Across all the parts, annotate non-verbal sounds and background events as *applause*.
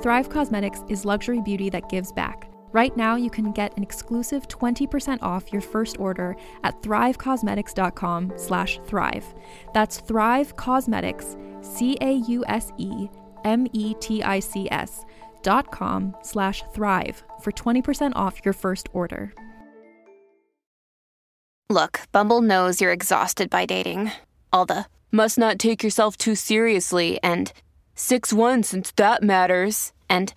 Thrive Causemetics is luxury beauty that gives back. Right now, you can get an exclusive 20% off your first order at thrivecausemetics.com slash thrive. That's Thrive Causemetics, C-A-U-S-E-M-E-T-I-C-S dot com slash thrive for 20% off your first order. Look, Bumble knows you're exhausted by dating. All the must not take yourself too seriously and 6-1 since that matters. And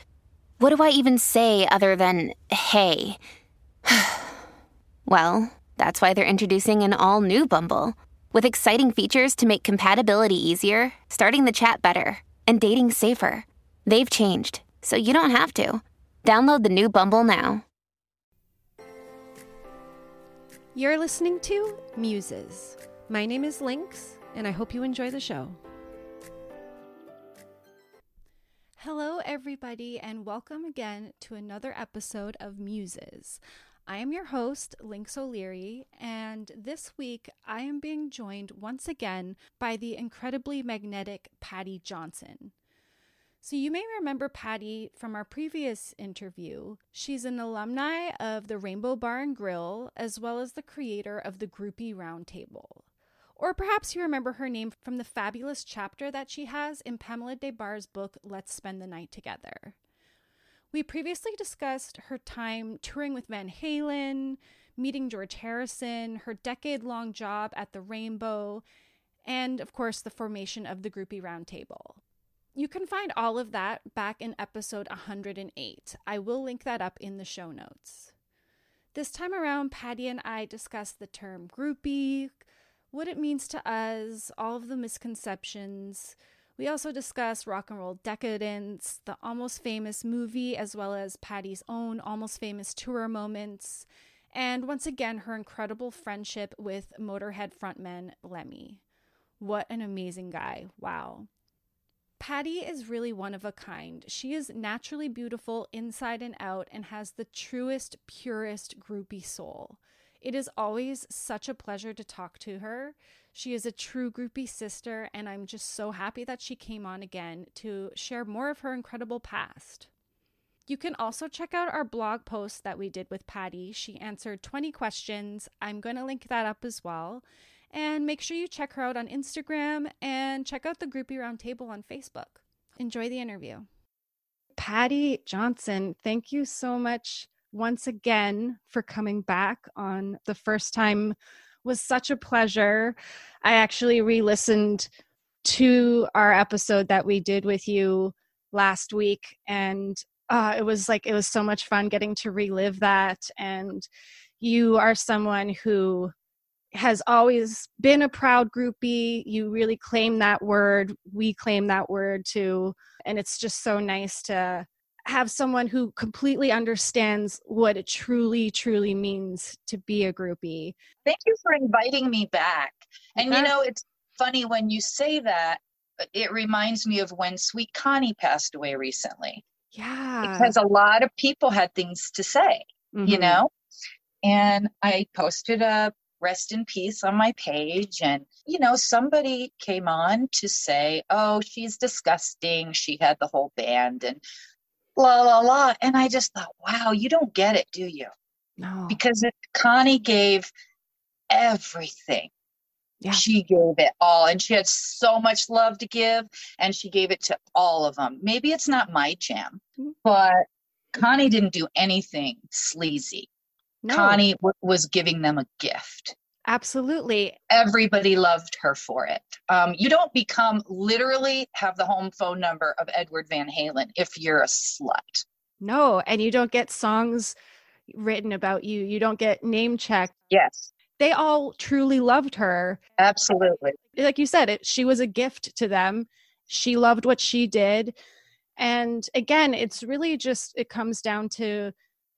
what do I even say other than hey? *sighs* well, that's why they're introducing an all new Bumble with exciting features to make compatibility easier, starting the chat better, and dating safer. They've changed, so you don't have to. Download the new Bumble now. You're listening to Muses. My name is Lynx, and I hope you enjoy the show. Everybody, and welcome again to another episode of Muses. I am your host, Lynx O'Leary, and this week I am being joined once again by the incredibly magnetic Patty Johnson. So, you may remember Patty from our previous interview. She's an alumni of the Rainbow Bar and Grill, as well as the creator of the Groupie Roundtable. Or perhaps you remember her name from the fabulous chapter that she has in Pamela Des Barres' book, Let's Spend the Night Together. We previously discussed her time touring with Van Halen, meeting George Harrison, her decade long job at the Rainbow, and of course, the formation of the Groupie Roundtable. You can find all of that back in episode 108. I will link that up in the show notes. This time around, Patty and I discussed the term groupie, what it means to us, all of the misconceptions. We also discuss rock and roll decadence, the almost famous movie, as well as Patty's own almost famous tour moments, and once again, her incredible friendship with Motorhead frontman Lemmy. What an amazing guy! Wow. Patty is really one of a kind. She is naturally beautiful inside and out and has the truest, purest groupie soul. It is always such a pleasure to talk to her. She is a true groupie sister, and I'm just so happy that she came on again to share more of her incredible past. You can also check out our blog post that we did with Patty. She answered 20 questions. I'm going to link that up as well. And make sure you check her out on Instagram and check out the Groupie Roundtable on Facebook. Enjoy the interview. Patty Johnson, thank you so much once again for coming back on the first time was such a pleasure. I actually re-listened to our episode that we did with you last week and uh, it was like it was so much fun getting to relive that and you are someone who has always been a proud groupie. You really claim that word. We claim that word too. And it's just so nice to have someone who completely understands what it truly, truly means to be a groupie. Thank you for inviting me back. And you know, it's funny when you say that, it reminds me of when Sweet Connie passed away recently. Yeah. Because a lot of people had things to say, mm-hmm. you know? And I posted a rest in peace on my page. And, you know, somebody came on to say, oh, she's disgusting. She had the whole band and la, la, la. And I just thought, wow, you don't get it, do you? No. Because it, Connie gave everything. Yeah. She gave it all and she had so much love to give and she gave it to all of them. Maybe it's not my jam, Mhm. but Connie didn't do anything sleazy. no. Connie w- was giving them a gift. Absolutely. Everybody loved her for it. Um, you don't become literally have the home phone number of Edward Van Halen if you're a slut. No. And you don't get songs written about you. You don't get name checked. Yes, They all truly loved her. absolutely. Like you said, it she was a gift to them. She loved what she did. And again, it's really just it comes down to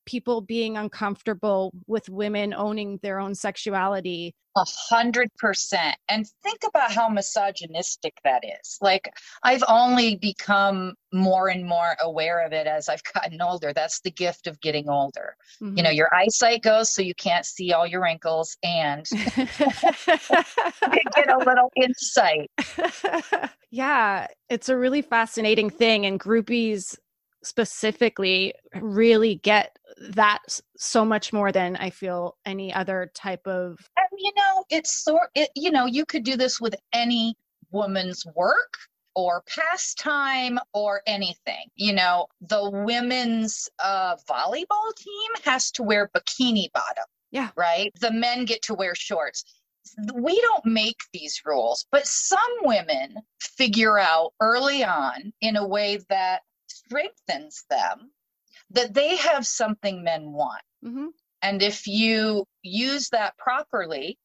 people being uncomfortable with women owning their own sexuality. A hundred percent. And think about how misogynistic that is. Like, I've only become more and more aware of it as I've gotten older. That's the gift of getting older. You know, mm-hmm. your eyesight goes so you can't see all your wrinkles and *laughs* you get a little insight. *laughs* yeah, it's a really fascinating thing. And groupies specifically really get that so much more than I feel any other type of. And, you know, it's sort, it, you know, you could do this with any woman's work or pastime or anything. You know, the women's uh, volleyball team has to wear bikini bottom. Yeah. Right? The men get to wear shorts. We don't make these rules, but some women figure out early on in a way that strengthens them that they have something men want. Mhm. And if you use that properly,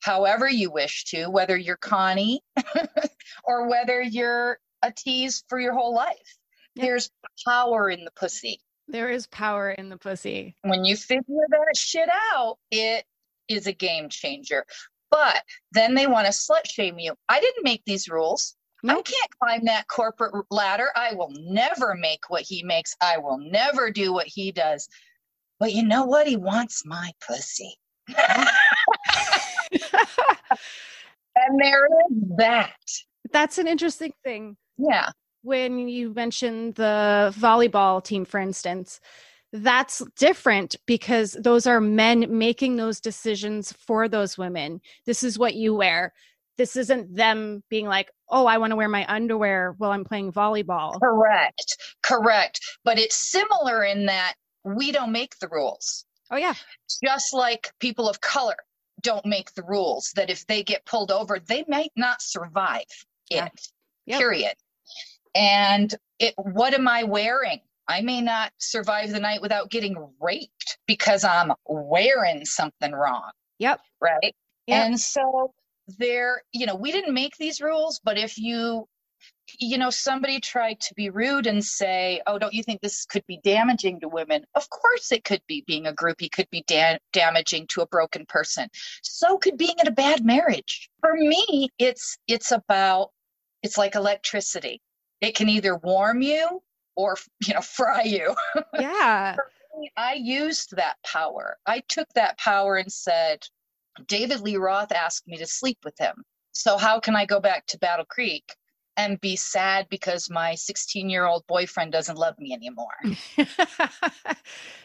however you wish to, whether you're Connie *laughs* or whether you're a tease for your whole life, there's power in the pussy. There is power in the pussy. When you figure that shit out, it is a game changer. But then they want to slut shame you. I didn't make these rules. I can't climb that corporate ladder. I will never make what he makes. I will never do what he does. But you know what? He wants my pussy. *laughs* and there is that. That's an interesting thing. Yeah. When you mentioned the volleyball team, for instance, that's different because those are men making those decisions for those women. This is what you wear. This isn't them being like, oh, I want to wear my underwear while I'm playing volleyball. Correct. Correct. But it's similar in that we don't make the rules. Oh, yeah. Just like people of color don't make the rules that if they get pulled over, they might not survive Yeah. it. Yep. Period. And it what am I wearing? I may not survive the night without getting raped because I'm wearing something wrong. Yep. Right. Yep. And so there, you know, we didn't make these rules, but if you you know, somebody tried to be rude and say, "Oh, don't you think this could be damaging to women?" Of course, it could be. Being a groupie could be da- damaging to a broken person. So could being in a bad marriage. For me, it's it's about it's like electricity. It can either warm you or you know *laughs* fry you. Yeah. I used that power. I took that power and said, David Lee Roth asked me to sleep with him. So how can I go back to Battle Creek and be sad because my 16 year old boyfriend doesn't love me anymore? *laughs*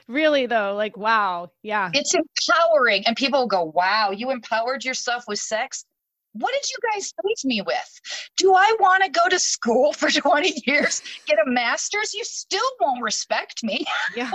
really, though, like, wow. Yeah. It's empowering. And people go, wow, you empowered yourself with sex? What did you guys raise me with? Do I want to go to school for *laughs* 20 years, get a master's? You still won't respect me. *laughs* yeah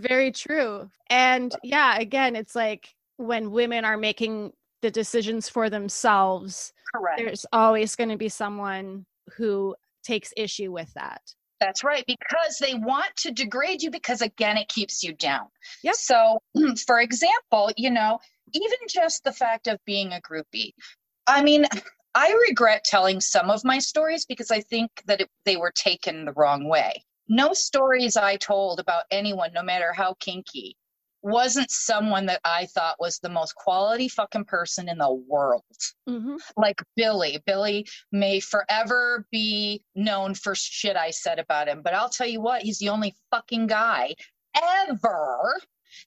very true and yeah again it's like when women are making the decisions for themselves Correct. there's always going to be someone who takes issue with that That's right, because they want to degrade you because, again, it keeps you down. Yep. So, *clears throat* for example, you know, even just the fact of being a groupie, I mean, I regret telling some of my stories because I think that it, they were taken the wrong way. No stories I told about anyone, no matter how kinky, wasn't someone that I thought was the most quality fucking person in the world mm-hmm. like Billy. Billy may forever be known for shit I said about him, but I'll tell you what, he's the only fucking guy ever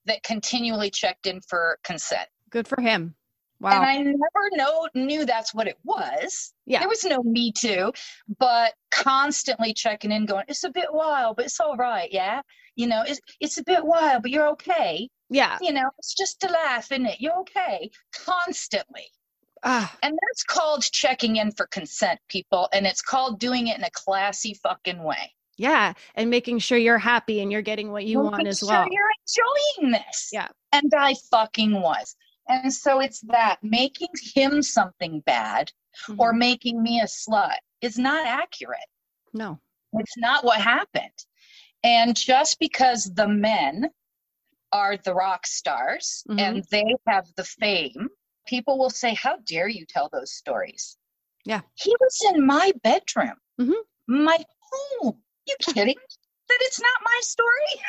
that continually checked in for consent. good for him wow And I never know knew that's what it was. Yeah. There was no me too, but constantly checking in, going, It's a bit wild, but it's all right, yeah. You know, it's it's a bit wild, but you're okay. Yeah. You know, it's just to laugh, isn't it? you're okay? Constantly. Ah, And that's called checking in for consent, people. And it's called doing it in a classy fucking way. yeah. And making sure you're happy and you're getting what you Well, want as sure well. You're enjoying this. Yeah. And I fucking was. And so it's that making him something bad or Mhm. making me a slut is not accurate. no. It's not what happened. And just because the men are the rock stars Mhm. and they have the fame, people will say, How dare you tell those stories? Yeah. He was in my bedroom, Mhm. my home. You kidding? that it's not my story?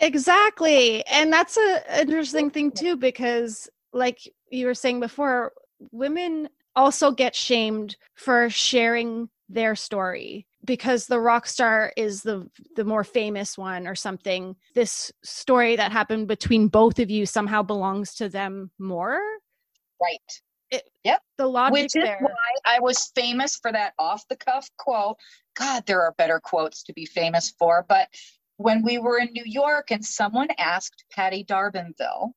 Exactly. And that's a interesting thing too, because like you were saying before, women also get shamed for sharing their story because the rock star is the the more famous one or something this story that happened between both of you somehow belongs to them more Right. it, Yep. The logic Which is there why I was famous for that off the cuff quote. God, there are better quotes to be famous for. But when we were in New York and someone asked Patti D'Arbanville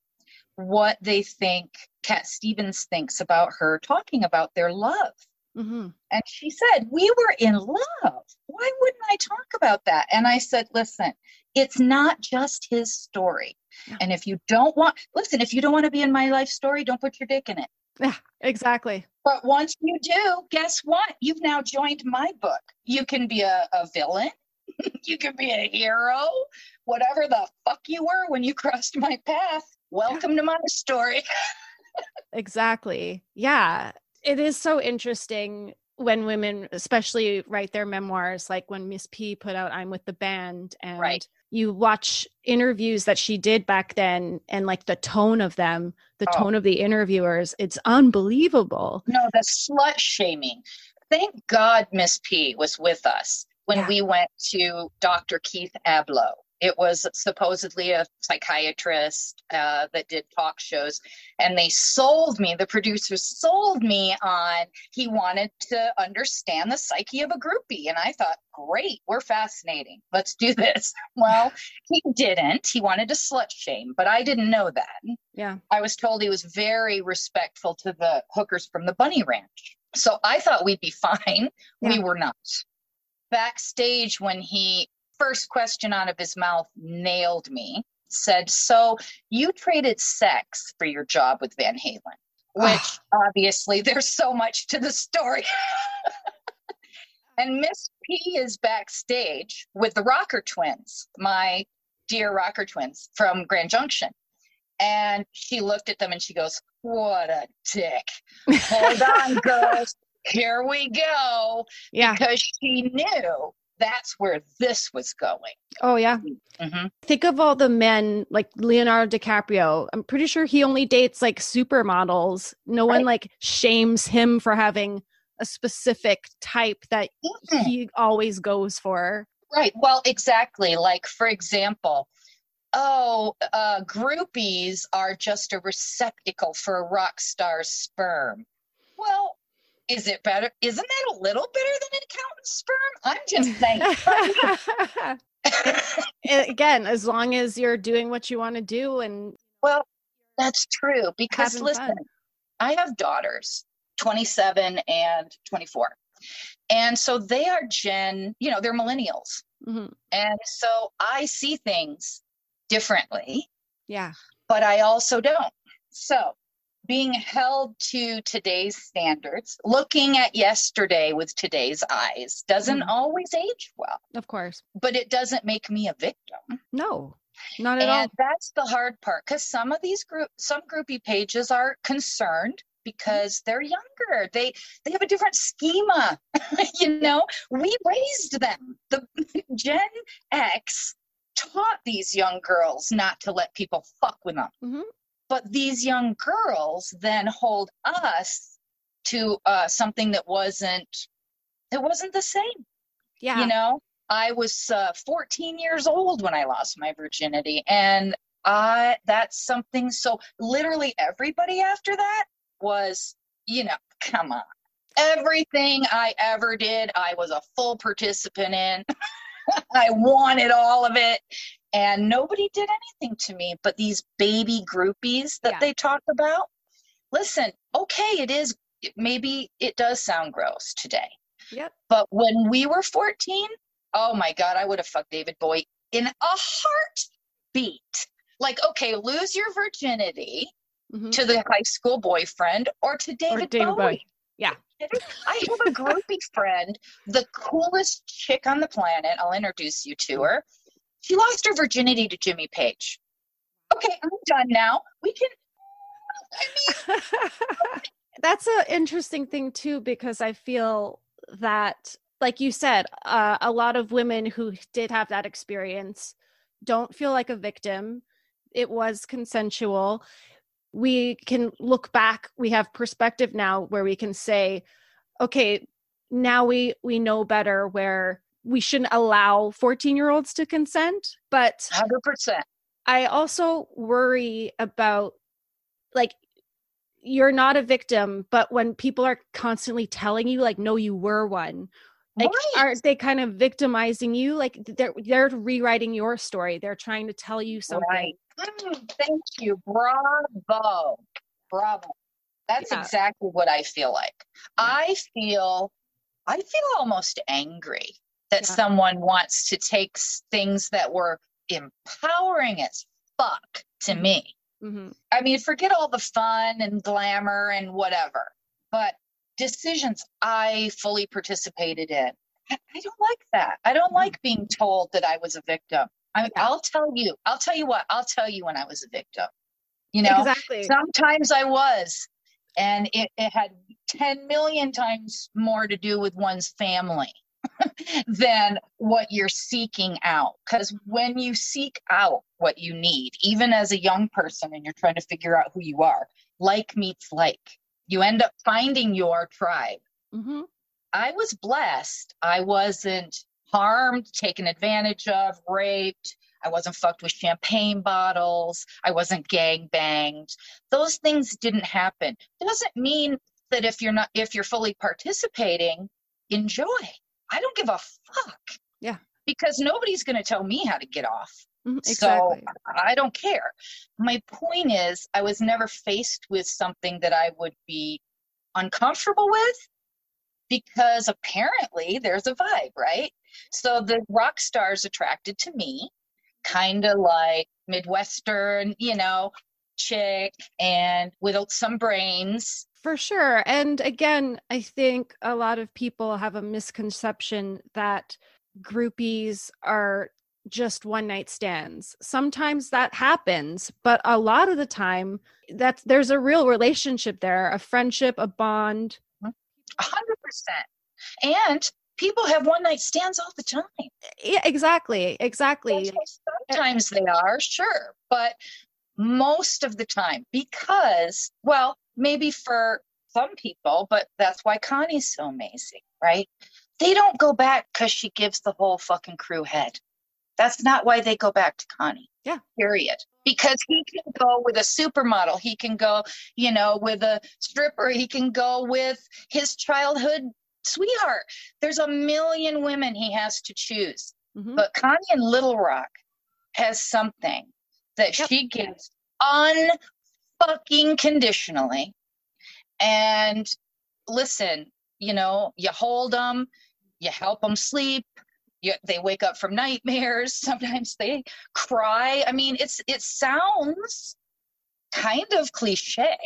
what they think Cat Stevens thinks about her talking about their love. Mhm. And she said, We were in love. Why wouldn't I talk about that? And I said, Listen, it's not just his story. Yeah. And if you don't want, listen, if you don't want to be in my life story, don't put your dick in it. yeah exactly But once you do, guess what? You've now joined my book. You can be a, a villain, *laughs* you can be a hero, whatever the fuck you were when you *laughs* crossed my path. Welcome to my story. *laughs* Exactly. Yeah. It is so interesting when women, especially write their memoirs, like when Miss P put out I'm with the band and Right. you watch interviews that she did back then and like the tone of them, the Oh. tone of the interviewers, it's unbelievable. No, the slut shaming. Thank God Miss P was with us when Yeah. we went to Dr. Keith Ablow. It was supposedly a psychiatrist uh, that did talk shows, and they sold me, the producers sold me on he wanted to understand the psyche of a groupie. And I thought, great, we're fascinating. Let's do this. *laughs* Well, he didn't. He wanted to slut shame, but I didn't know that. Yeah. I was told he was very respectful to the hookers from the Bunny Ranch. So I thought we'd be fine. We were not. Backstage, when he first question out of his mouth nailed me, said, So you traded sex for your job with Van Halen, ah. which obviously there's so much to the story. *laughs* and Miss P is backstage with the Rocker Twins, my dear Rocker Twins from Grand Junction. And she looked at them and she goes, What a dick. Hold on, *laughs* girls. Here we go. Yeah. Because she knew that's where this was going. Oh, yeah. Mhm. Think of all the men like Leonardo DiCaprio. I'm pretty sure he only dates like supermodels. No one like shames him for having a specific type that Mm-mm. he always goes for. Right. Well, exactly. Like, for example, oh, uh, groupies are just a receptacle for a rock star's sperm. Well, is it better? Isn't that a little better than an accountant's sperm? I'm just saying. *laughs* *laughs* Again, as long as you're doing what you want to do and well, that's true. Because listen, fun. I have daughters, 27 and 24. And so they are Gen, you know, they're millennials. Mhm. And so I see things differently. yeah, but I also don't. So, being held to today's standards, looking at yesterday with today's eyes doesn't Mhm. always age well, of course. but it doesn't make me a victim. No, not at all. And that's the hard part because some of these group some groupie pages are concerned because they're younger. They they have a different schema. *laughs* you know, we raised them. The *laughs* Gen X taught these young girls not to let people fuck with them. Mhm. But these young girls then hold us to uh, something that wasn't it wasn't the same Yeah. you know i was uh, 14 years old when i lost my virginity and i that's something so literally everybody after that was you know come on everything i ever did i was a full participant in *laughs* I wanted all of it. And nobody did anything to me but these baby groupies that Yeah. they talk about. Listen, okay, it is, maybe it does sound gross today. Yep. But when we were 14, oh my God, I would have fucked David Bowie in a heartbeat. Like, okay, lose your virginity Mhm. to the high school boyfriend or to David, or David Bowie. Bowie. Yeah. I have a groupie *laughs* friend, the coolest chick on the planet. I'll introduce you to her. She lost her virginity to Jimmy Page. Okay, I'm done now. We can. I mean, *laughs* That's an interesting thing too, because I feel that, like you said, uh, a lot of women who did have that experience don't feel like a victim. It was consensual. We can look back. We have perspective now where we can say, okay, now we we know better where we shouldn't allow 14 year olds to consent but 100%. I also worry about like you're not a victim, but when people are constantly telling you like no you were one, like Right. are they kind of victimizing you? Like they're they're rewriting your story. They're trying to tell you something. Right. Mm, thank you. Bravo. Bravo. That's Yeah. exactly what I feel like. Yeah. I feel I feel almost angry that Yeah. someone wants to take things that were empowering as fuck to Mhm. me. hmm I mean, forget all the fun and glamour and whatever, but decisions I fully participated in. I, I don't like that. I don't like being told that I was a victim. I, Yeah. I'll tell you. I'll tell you what. I'll tell you when I was a victim. You know, Exactly. sometimes I was, and it, it had 10 million times more to do with one's family *laughs* than what you're seeking out. Because when you seek out what you need, even as a young person, and you're trying to figure out who you are, like meets like, you end up finding your tribe. hmm I was blessed. I wasn't harmed, taken advantage of, raped. I wasn't fucked with champagne bottles. I wasn't gang banged. Those things didn't happen. Doesn't mean that if you're not if you're fully participating, enjoy. I don't give a fuck. Yeah. Because nobody's going to tell me how to get off. Mhm, So I don't care. My point is, I was never faced with something that I would be uncomfortable with because apparently there's a vibe, right? So the rock stars attracted to me, kind of like Midwestern, you know, chick and with some brains. For sure. And again, I think a lot of people have a misconception that groupies are just one night stands. Sometimes that happens, but a lot of the time that there's a real relationship there, a friendship, a bond. Mm-hmm. A hundred percent. And people have one night stands all the time. Yeah, exactly. Exactly. Eh, eh, sometimes they are, sure, but most of the time, because, well, maybe for some people, but that's why Connie's so amazing, right? They don't go back because she gives the whole fucking crew head. That's not why they go back to Connie. Yeah. Period. Because he can go with a supermodel. He can go, you know, with a stripper. He can go with his childhood sweetheart. There's a million women he has to choose. Mhm. But Connie in Little Rock has something that Yep. she gives unfucking conditionally. And listen, you know, you hold them, you help them sleep. You, they wake up from nightmares. *laughs* Sometimes they cry. I mean, it's it sounds kind of cliche,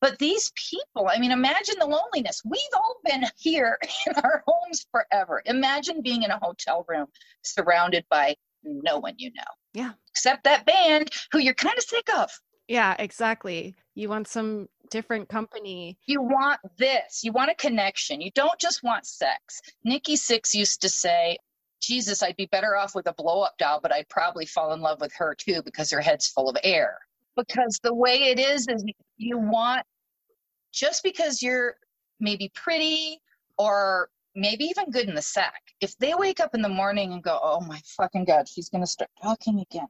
but these people, I mean, imagine the loneliness. We've all been here *laughs* in our homes forever. Imagine being in a hotel room surrounded by no one you know. Yeah. Except that band who you're kind of sick of. Yeah, exactly. You want some different company. You want this. You want a connection. You don't just want sex. Nikki Sixx used to say, Jesus, I'd be better off with a blow up doll, but I'd probably fall in love with her too because her head's full of air. Because the way it is, is you want, just because you're maybe pretty or maybe even good in the sack, if they wake up in the morning and go, oh my fucking God, she's going to start talking again,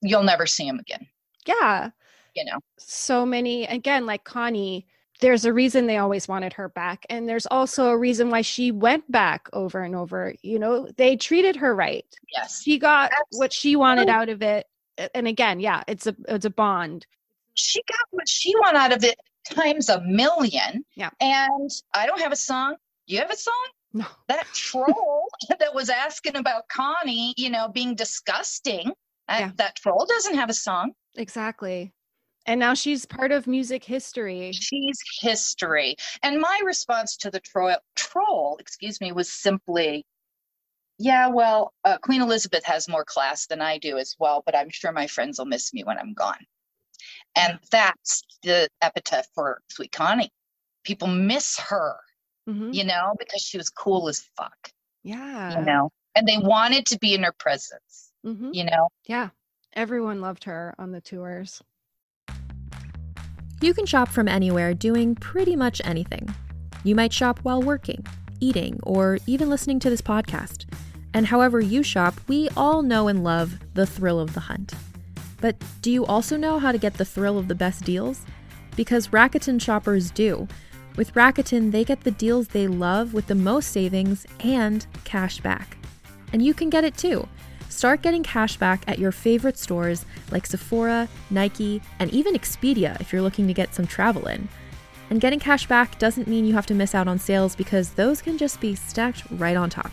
you'll never see him again, Yeah. you know? So many, again, like Connie, there's a reason they always wanted her back and there's also a reason why she went back over and over. You know they treated her right. Yes. She got Absolutely. what she wanted out of it and again yeah it's a it's a bond. She got what she wanted out of it times a million yeah. and i don't have a song you have a song no that troll *laughs* that was asking about connie you know being disgusting uh, yeah. that troll doesn't have a song exactly and now she's part of music history. She's history. And my response to the tro- troll, excuse me, was simply, yeah, well, uh, Queen Elizabeth has more class than I do as well, but I'm sure my friends will miss me when I'm gone. And that's the epitaph for Sweet Connie. People miss her, mm-hmm. you know, because she was cool as fuck. Yeah. You know, and they wanted to be in her presence, mm-hmm. you know? Yeah. Everyone loved her on the tours. You can shop from anywhere doing pretty much anything. You might shop while working, eating, or even listening to this podcast. And however you shop, we all know and love the thrill of the hunt. But do you also know how to get the thrill of the best deals? Because Rakuten shoppers do. With Rakuten, they get the deals they love with the most savings and cash back. And you can get it too. Start getting cash back at your favorite stores like Sephora, Nike, and even Expedia if you're looking to get some travel in. And getting cash back doesn't mean you have to miss out on sales because those can just be stacked right on top.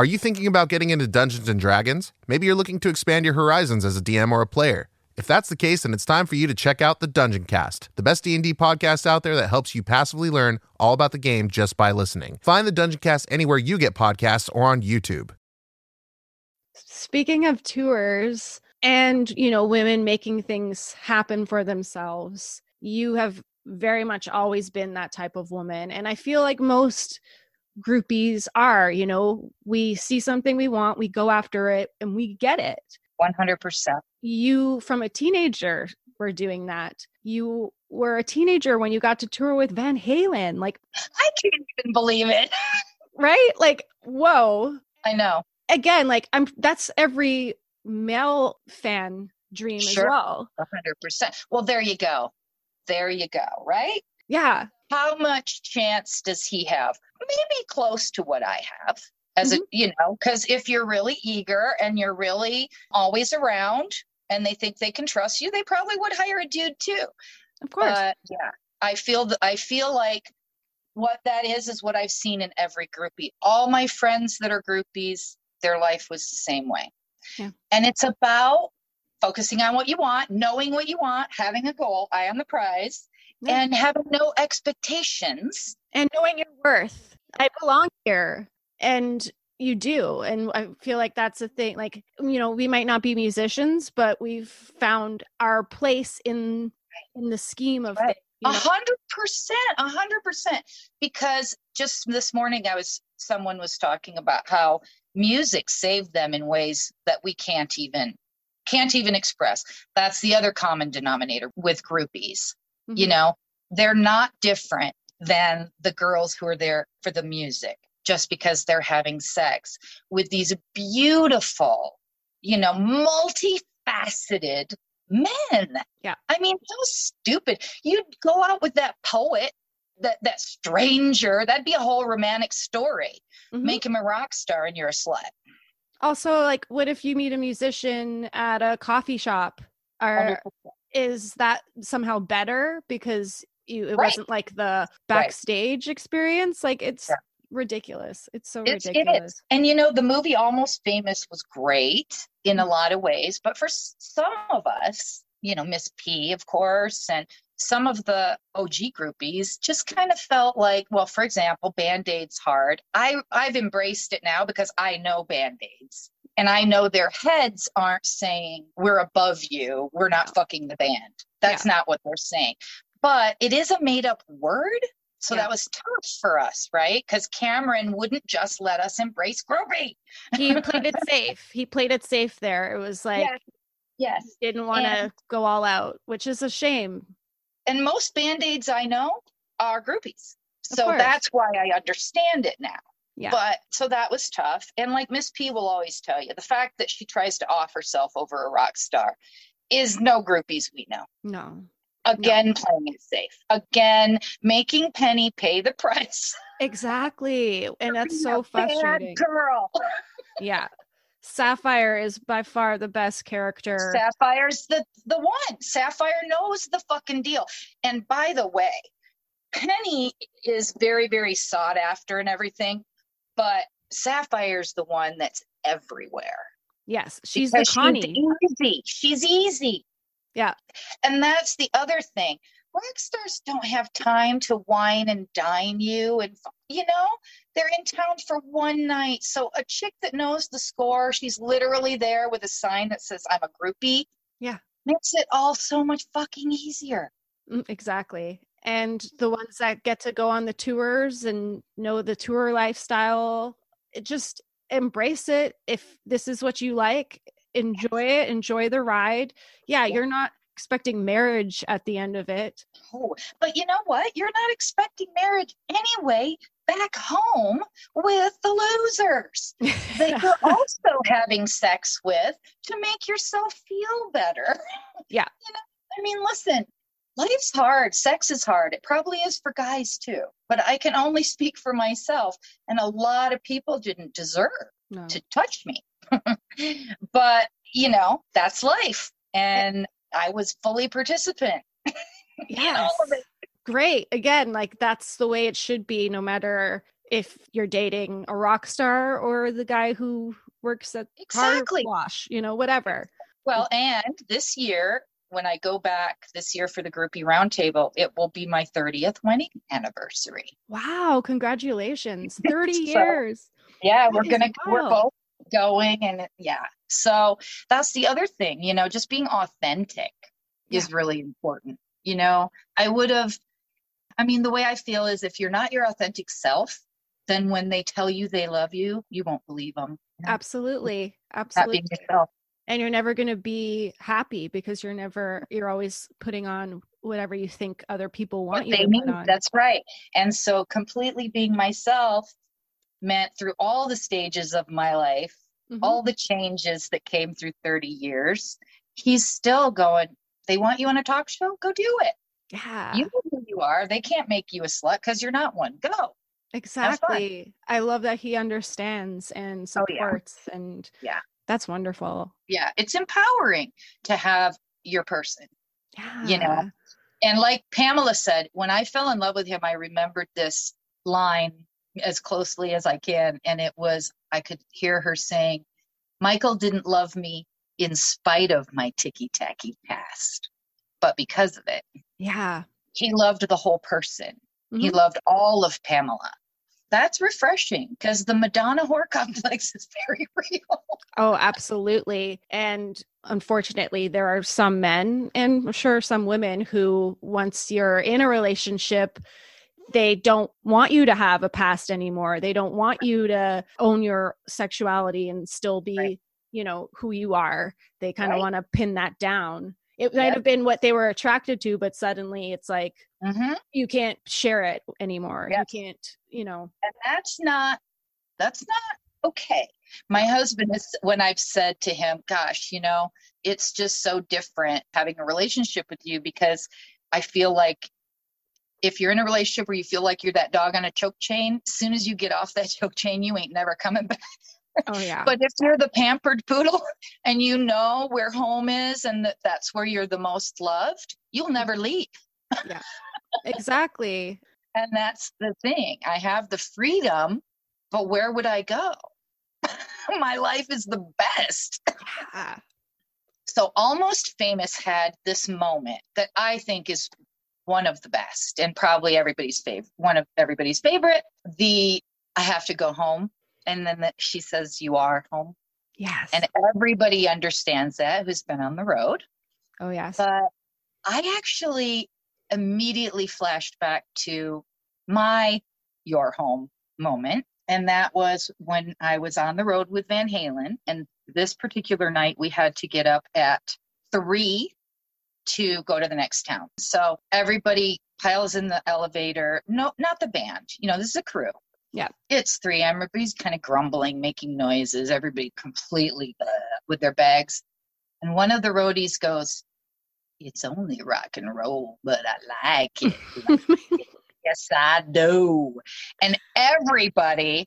Are you thinking about getting into Dungeons and Dragons? Maybe you're looking to expand your horizons as a DM or a player. If that's the case, then it's time for you to check out the Dungeon Cast, the best D&D podcast out there that helps you passively learn all about the game just by listening. Find the Dungeon Cast anywhere you get podcasts or on YouTube. Speaking of tours and, you know, women making things happen for themselves, you have very much always been that type of woman. And I feel like most groupies are, you know, we see something we want, we go after it, and we get it. 100%. You, from a teenager, were doing that. You were a teenager when you got to tour with Van Halen. Like, I can't even believe it. *laughs* right? Like, whoa. I know again, like I'm that's every male fan dream sure. as well. 100%. Well, there you go. There you go, right? Yeah. How much chance does he have? Maybe close to what I have as mm-hmm. a, you know, because if you're really eager and you're really always around and they think they can trust you, they probably would hire a dude too. Of course. But yeah, I feel that I feel like what that is is what I've seen in every groupie. All my friends that are groupies, their life was the same way. Yeah. And it's about focusing on what you want, knowing what you want, having a goal, eye on the prize, yeah. and having no expectations. And knowing your worth. I belong here. And you do. And I feel like that's a thing. Like, you know, we might not be musicians, but we've found our place in in the scheme of right. A hundred percent, a hundred percent. Because just this morning, I was someone was talking about how music saved them in ways that we can't even can't even express. That's the other common denominator with groupies. Mm-hmm. You know, they're not different than the girls who are there for the music just because they're having sex with these beautiful, you know, multifaceted men. Yeah. I mean, how stupid. You'd go out with that poet, that that stranger, that'd be a whole romantic story. Mm-hmm. Make him a rock star and you're a slut. Also, like what if you meet a musician at a coffee shop? Or 100%. Is that somehow better because you it right. wasn't like the backstage right. experience? Like it's yeah ridiculous. It's so it's, ridiculous. It is. And you know, the movie Almost Famous was great in a mm-hmm. lot of ways, but for some of us, you know, Miss P, of course, and some of the OG groupies just kind of felt like, well, for example, Band-Aid's hard. I I've embraced it now because I know Band-Aids. And I know their heads aren't saying, we're above you, we're not fucking the band. That's yeah. not what they're saying. But it is a made up word So Yeah. that was tough for us, right? Because Cameron wouldn't just let us embrace groupie. He *laughs* played it safe. He played it safe there. It was like Yes. Yes. didn't want to go all out, which is a shame. And most band-aids I know are groupies. So that's why I understand it now. Yeah. But so that was tough. And like Miss P will always tell you, the fact that she tries to off herself over a rock star is no groupies we know. No. Again, playing it safe. Again, making Penny pay the price. Exactly. And that's so frustrating. Girl. Yeah. Sapphire is by far the best character. Sapphire's the the one. Sapphire knows the fucking deal. And by the way, Penny is very very sought after and everything, but Sapphire's the one that's everywhere. yes, she's the Connie. She's easy. She's easy. Yeah. And that's the other thing. Rock stars don't have time to wine and dine you and you know, they're in town for one night. So a chick that knows the score, she's literally there with a sign that says I'm a groupie. Yeah. Makes it all so much fucking easier. Mm, Exactly. And the ones that get to go on the tours and know the tour lifestyle, it just embrace it. If this is what you like, enjoy it, enjoy the ride. Yeah, Yeah. you're not expecting marriage at the end of it. Oh, but you know what? You're not expecting marriage anyway back home with the losers. that you're *laughs* also having sex with to make yourself feel better. Yeah. *laughs* You know, I mean, listen, life's hard. Sex is hard. It probably is for guys too. But I can only speak for myself. And a lot of people didn't deserve No. to touch me. *laughs* but, you know, that's life. And I was fully participant. *laughs* Yes. Great. Again, like that's the way it should be, no matter if you're dating a rock star or the guy who works at car Exactly. wash, you know, whatever. Well, and this year, when I go back this year for the groupie roundtable, it will be my 30th wedding anniversary. Wow, congratulations. *laughs* 30 So, years. Yeah, That we're gonna we're both going and yeah. So that's the other thing, you know, just being authentic is really important. You know, I would have I mean, the way I feel is if you're not your authentic self, then when they tell you they love you, you won't believe them. Absolutely. Not Absolutely. being yourself. And you're never going to be happy because you're never, you're always putting on whatever you think other people want what you they to put on. That's right. And so completely being myself meant through all the stages of my life, Mhm. all the changes that came through 30 years, he's still going, they want you on a talk show? Go do it. yeah. You know who you are. They can't make you a slut because you're not one. Go. Exactly. I love that he understands and Oh, yeah. supports and Yeah. That's wonderful. Yeah. It's empowering to have your person. Yeah. You know, And like Pamela said, when I fell in love with him, I remembered this line as closely as I can. And it was, I could hear her saying, Michael didn't love me in spite of my ticky tacky past, but because of it. Yeah. He loved the whole person. He Mhm. loved all of Pamela. That's refreshing because the Madonna whore complex is very *laughs* real. Oh, absolutely. And unfortunately, there are some men and I'm sure some women who, once you're in a relationship, they don't want you to have a past anymore. They don't want you to own your sexuality and still be, Right. you know, who you are. They kind of Right. want to pin that down. It might Yep. have been what they were attracted to, but suddenly it's like hmm you can't share it anymore. Yes. You can't, you know. and that's not that's not okay my husband is when i've said to him gosh you know it's just so different having a relationship with you because i feel like if you're in a relationship where you feel like you're that dog on a choke chain as soon as you get off that *laughs* choke chain you ain't never coming back Oh yeah. but if you're the pampered poodle *laughs* and you know where home is and that that's where you're the most loved you'll never leave yeah. exactly. And that's the thing. I have the freedom, but where would I go? *laughs* My life is the best. Yeah. So, Almost Famous had this moment that I think is one of the best and probably everybody's favorite, one of everybody's favorite. The I have to go home. And then that she says, You are home. Yes. And everybody understands that who's been on the road. oh yes. But I actually immediately flashed back to my your home moment. And that was when I was on the road with Van Halen. And this particular night, we had to get up at three to go to the next town. So everybody piles in the elevator. No, not the band. You know, this is a crew. Yeah. It's 3 Everybody's kind of grumbling, making noises. Everybody completely uh, with their bags. And one of the roadies goes, It's only rock and roll, but I *laughs* like it. yes, I do. And everybody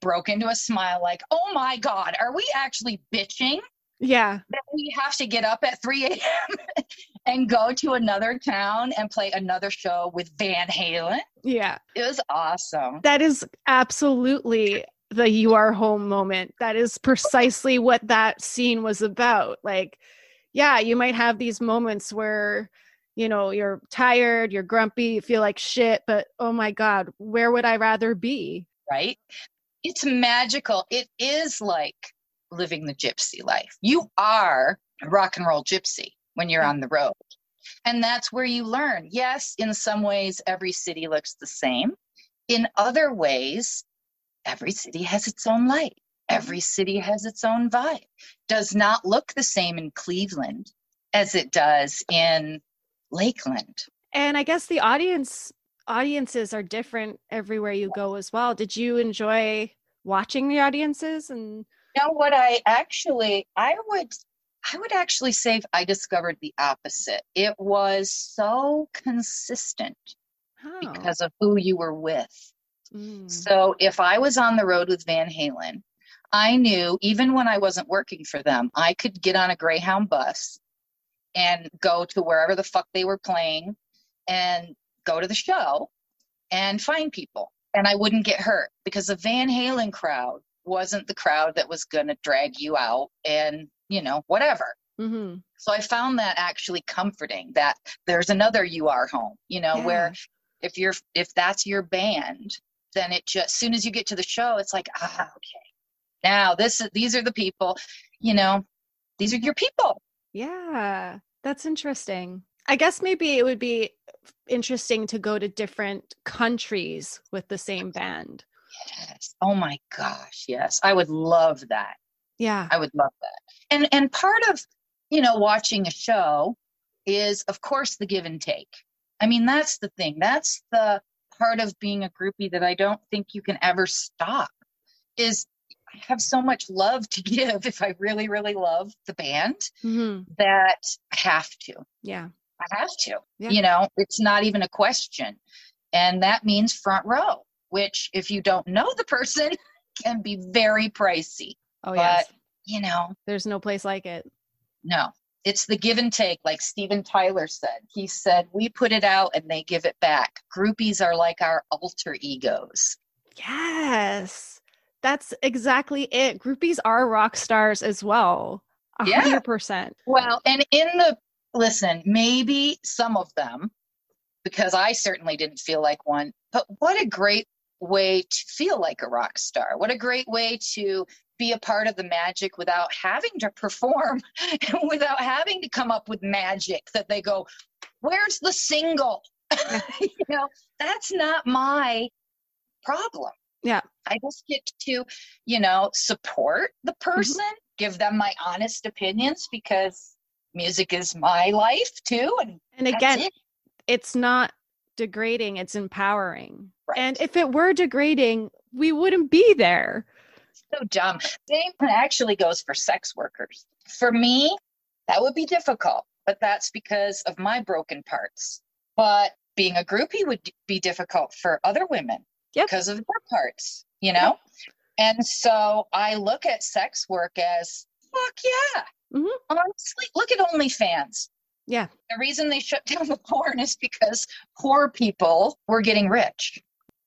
broke into a smile like, Oh my God, are we actually bitching? Yeah. That we have to get up at 3 a.m. *laughs* and go to another town and play another show with Van Halen. Yeah. It was awesome. That is absolutely the you are home moment. That is precisely what that scene was about. Like, yeah, you might have these moments where, you know, you're tired, you're grumpy, you feel like shit, but oh my God, where would I rather be? Right? It's magical. It is like living the gypsy life. You are a rock and roll gypsy when you're on the road. And that's where you learn. Yes, in some ways, every city looks the same. In other ways, every city has its own light. Every city has its own vibe. Does not look the same in Cleveland as it does in Lakeland. And I guess the audience audiences are different everywhere you go as well. Did you enjoy watching the audiences and you know what I actually I would I would actually say I discovered the opposite. It was so consistent oh. because of who you were with. Mm. So if I was on the road with Van Halen, I knew even when I wasn't working for them, I could get on a Greyhound bus and go to wherever the fuck they were playing and go to the show and find people. And I wouldn't get hurt because the Van Halen crowd wasn't the crowd that was going to drag you out and, you know, whatever. Mm-hmm. So I found that actually comforting that there's another you are home, you know, Yeah. where if you're if that's your band, then it just soon as you get to the show, it's like, ah, okay. Now this is these are the people, you know, these are your people. Yeah, that's interesting. I guess maybe it would be interesting to go to different countries with the same band. Yes. Oh my gosh, yes. I would love that. Yeah. I would love that. And and part of, you know, watching a show is of course the give and take. I mean, that's the thing. That's the part of being a groupie that I don't think you can ever stop. Is I have so much love to *laughs* give if I really really love the band hmm that I have to. Yeah. I have to. Yeah. You know, it's not even a question. And that means front row, which if you don't know the person *laughs* can be very pricey. Oh, But yes. you know, There's no place like it. no, it's the give and take, like Steven Tyler said. He said, We put it out and they give it back. Groupies are like our alter egos. Yes. That's exactly it. Groupies are rock stars as well. A hundred percent. Well, and in the listen, maybe some of them, because I certainly didn't feel like one, but what a great way to feel like a rock star. What a great way to be a part of the magic without having to perform, *laughs* without having to come up with magic that they go, Where's the single? *laughs* you know, that's not my problem. Yeah. I just get to, you know, support the mm-hmm. person, give them my honest opinions because music is my life too. And And again, it. it's not degrading, it's empowering. Right. And if it were degrading, we wouldn't be there. so dumb. Same actually goes for sex workers. For me, that would be difficult, but that's because of my broken parts. But being a groupie would be difficult for other women Yep. because of their parts, you know? And so I look at sex work as fuck yeah. Mhm. Honestly, look at OnlyFans. Yeah. The reason they shut *laughs* down the porn is because poor people were getting rich.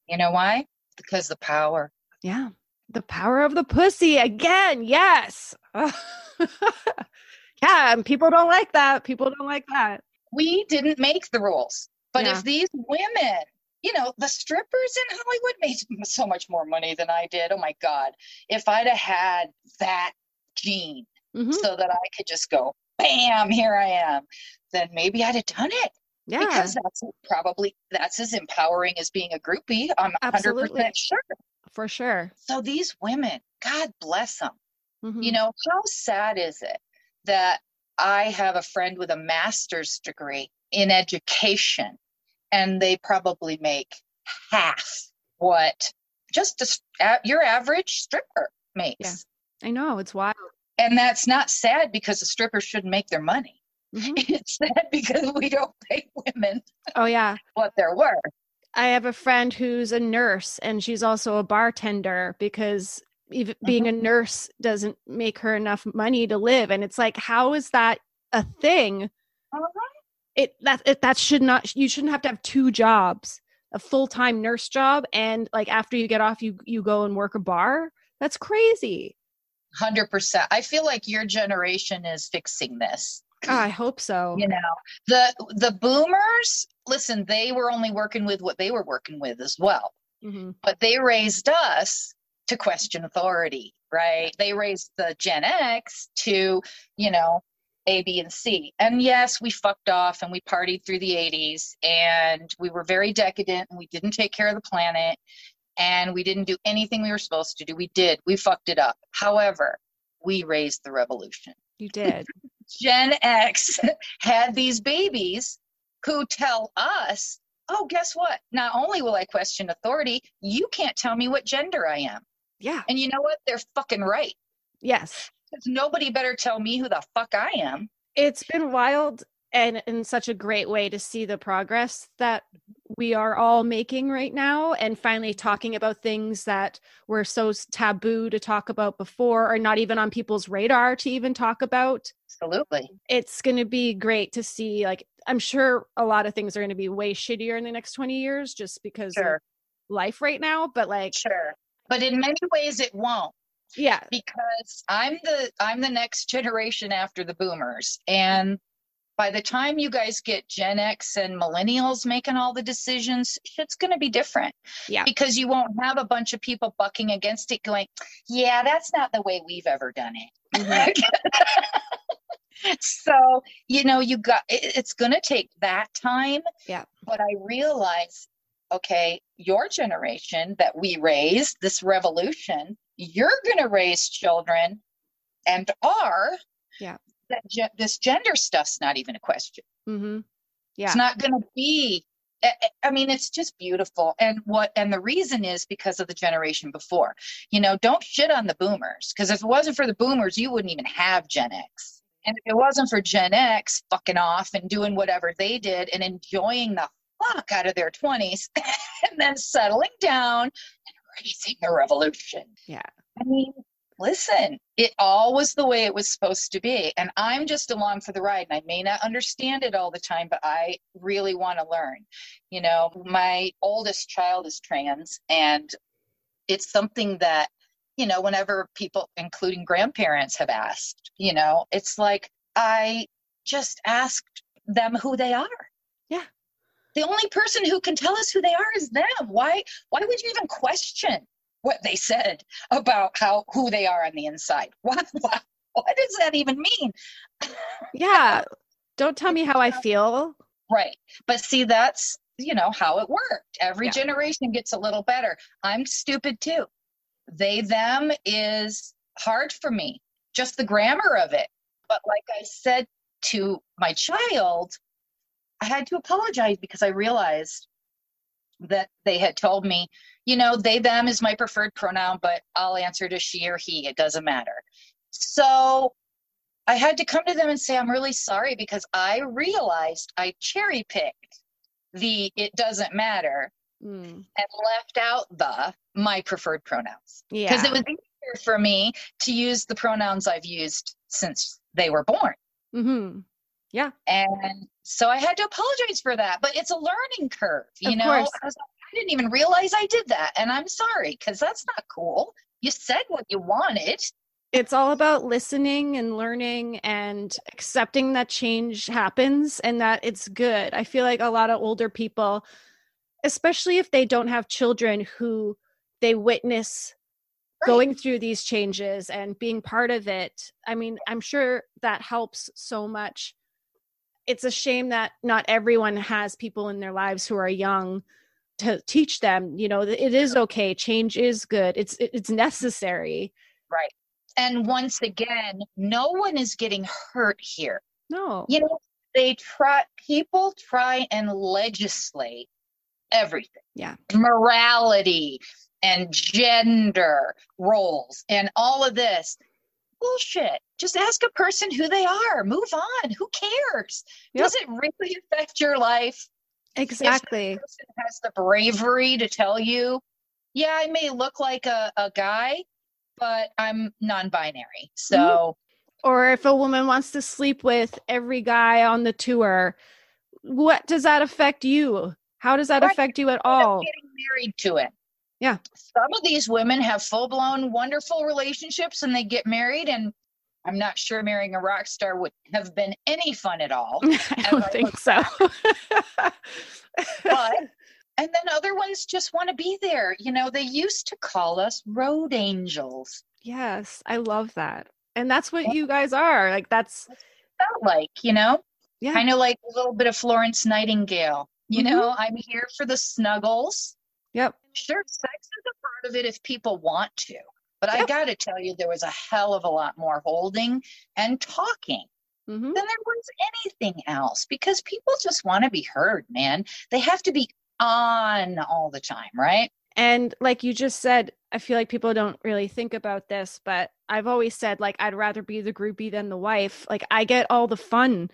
You know why? Because the power. Yeah. The power of the pussy again. Yes. *laughs* yeah. And people don't like that. People don't like that. we didn't make the rules. But Yeah. if these women, you know, the strippers in Hollywood made *laughs* so much more money than I did. Oh my God. If I'd have had that gene Mhm. so that I could just go, bam, here I am, then maybe I'd have done it. Yeah. Because that's probably that's as empowering as being a groupie. I'm Absolutely. 100% sure. For sure. So these women, God bless them. Mhm. You know, how sad is it that I have a friend with a master's degree in education and they probably make half what just a your average stripper makes. I know. It's wild. And that's not sad because the strippers shouldn't make their money. Mhm. *laughs* It's sad because we don't pay women Oh, yeah. what they're worth. I have a friend who's a nurse and she's also a bartender because even being a nurse doesn't make her enough money to live. And it's like, how is that a thing? It that it, that should not you shouldn't have to have two jobs, a full time nurse job, and like after you get off, you you go and work a bar. That's crazy. Hundred percent. I feel like your generation is fixing this. Oh, I hope so. You know, the the boomers. Listen, they were only working with what they were working with as well. Mhm. But they raised us to question authority, right? They raised the Gen X to, you know, A, B, and C. And yes, we fucked off and we partied through the 80s and we were very decadent and we didn't take care of the planet and we didn't do anything we were supposed to do. We did. We fucked it up. However, we raised the revolution. You did. *laughs* Gen X had these babies who tell us, oh, guess what? Not only will I question authority, you can't tell me what gender I am. Yeah. And you know what? They're fucking right. Yes. 'Cause nobody better tell me who the fuck I am. it's been wild and in such a great way to see the progress that we are all making right now and finally talking about things that were so taboo to talk about before or not even on people's radar to even talk about Absolutely. it's going to be great to see like i'm sure a lot of things are going to be way shittier in the next 20 years just because Sure. of life right now but like Sure. But in many ways it won't. Yeah because I'm the I'm the next generation after the boomers and by the time you guys get Gen X and millennials making all the decisions shit's going to be different Yeah. because you won't have a bunch of people bucking against it going yeah that's not the way we've ever done it Mhm. *laughs* so you know you got it, it's going to take that time Yeah. but i realize okay your generation that we raised this revolution you're going to raise children and are Yeah. that ge- this gender stuff's not even a question mm-hmm. yeah it's not going to be I mean, it's just beautiful. And what, and the reason is because of the generation before. You know, don't shit on the boomers, because if it wasn't for the boomers, you wouldn't even have Gen X. And if it wasn't for Gen X fucking off and doing whatever they did and enjoying the fuck out of their 20s *laughs* and then settling down and raising the revolution. Yeah. I mean, listen, it all was the way it was supposed to be. And I'm just along for the ride. And I may not understand it all the time, but I really want to learn. You know, my oldest child is trans, and it's something that, you know, whenever people, including grandparents, have asked, you know, it's like I just asked them who they are. Yeah. The only person who can tell us who they are is them. Why why would you even question what they said about how who they are on the inside? *laughs* What what, what does that even mean? yeah don't tell me how i *laughs* feel Right. But see, that's, you know, how it worked. Every Yeah. generation gets a little better. I'm stupid too. They, them is hard for me, just the grammar of it. But like I said to my child, I had to apologize because I realized that they had told me, you know, they, them is my preferred pronoun, but I'll answer to she or he. It doesn't matter. So I had to come to them and say, I'm really sorry because I realized I cherry picked the it doesn't matter Mm, and left out the my preferred pronouns. yeah Because it was easier for me to use the pronouns I've used since they were born. hmm Yeah. And so I had to apologize for that. But it's a learning curve, you Of know? course. I, like, I didn't even realize I did that. And I'm sorry because that's not cool. You said what you wanted. it's all about listening and learning and accepting that change happens and that it's good. I feel like a lot of older people, especially if they don't have children who they witness Right. going through these changes and being part of it. I mean, I'm sure that helps so much. It's a shame that not everyone has people in their lives who are young to teach them you know it is okay change is good it's it's necessary. Right. And once again no one is getting hurt here. No. You know they try people try and legislate everything. Yeah. Morality and gender roles and all of this bullshit. Just ask a person who they are. Move on. Who cares? Yep. does it really affect your life? Exactly. if person has the bravery to tell you yeah i may look like a, a guy but i'm non-binary. So mm-hmm. or if a woman wants to sleep with every guy on the tour what does that affect you? How does that right. affect you at all? getting married to it yeah. Some of these women have full blown wonderful relationships and they get married and I'm not sure marrying a rock star would have been any fun at all. *laughs* I don't think so. *laughs* but and then other ones just want to be there. You know, they used to call us road angels. Yes, I love that. And that's what yeah. you guys are. Like that's felt like, you know? Yeah. Kind of like a little bit of Florence Nightingale. You mm-hmm. know, I'm here for the snuggles. Yep. Sure, sex is a part of it if people want to. But yep. I got to tell you, there was a hell of a lot more holding and talking mm-hmm. than there was anything else because people just want to be heard, man. They have to be on all the time, right? And like you just said, I feel like people don't really think about this, but I've always said like I'd rather be the groupie than the wife. Like I get all the fun.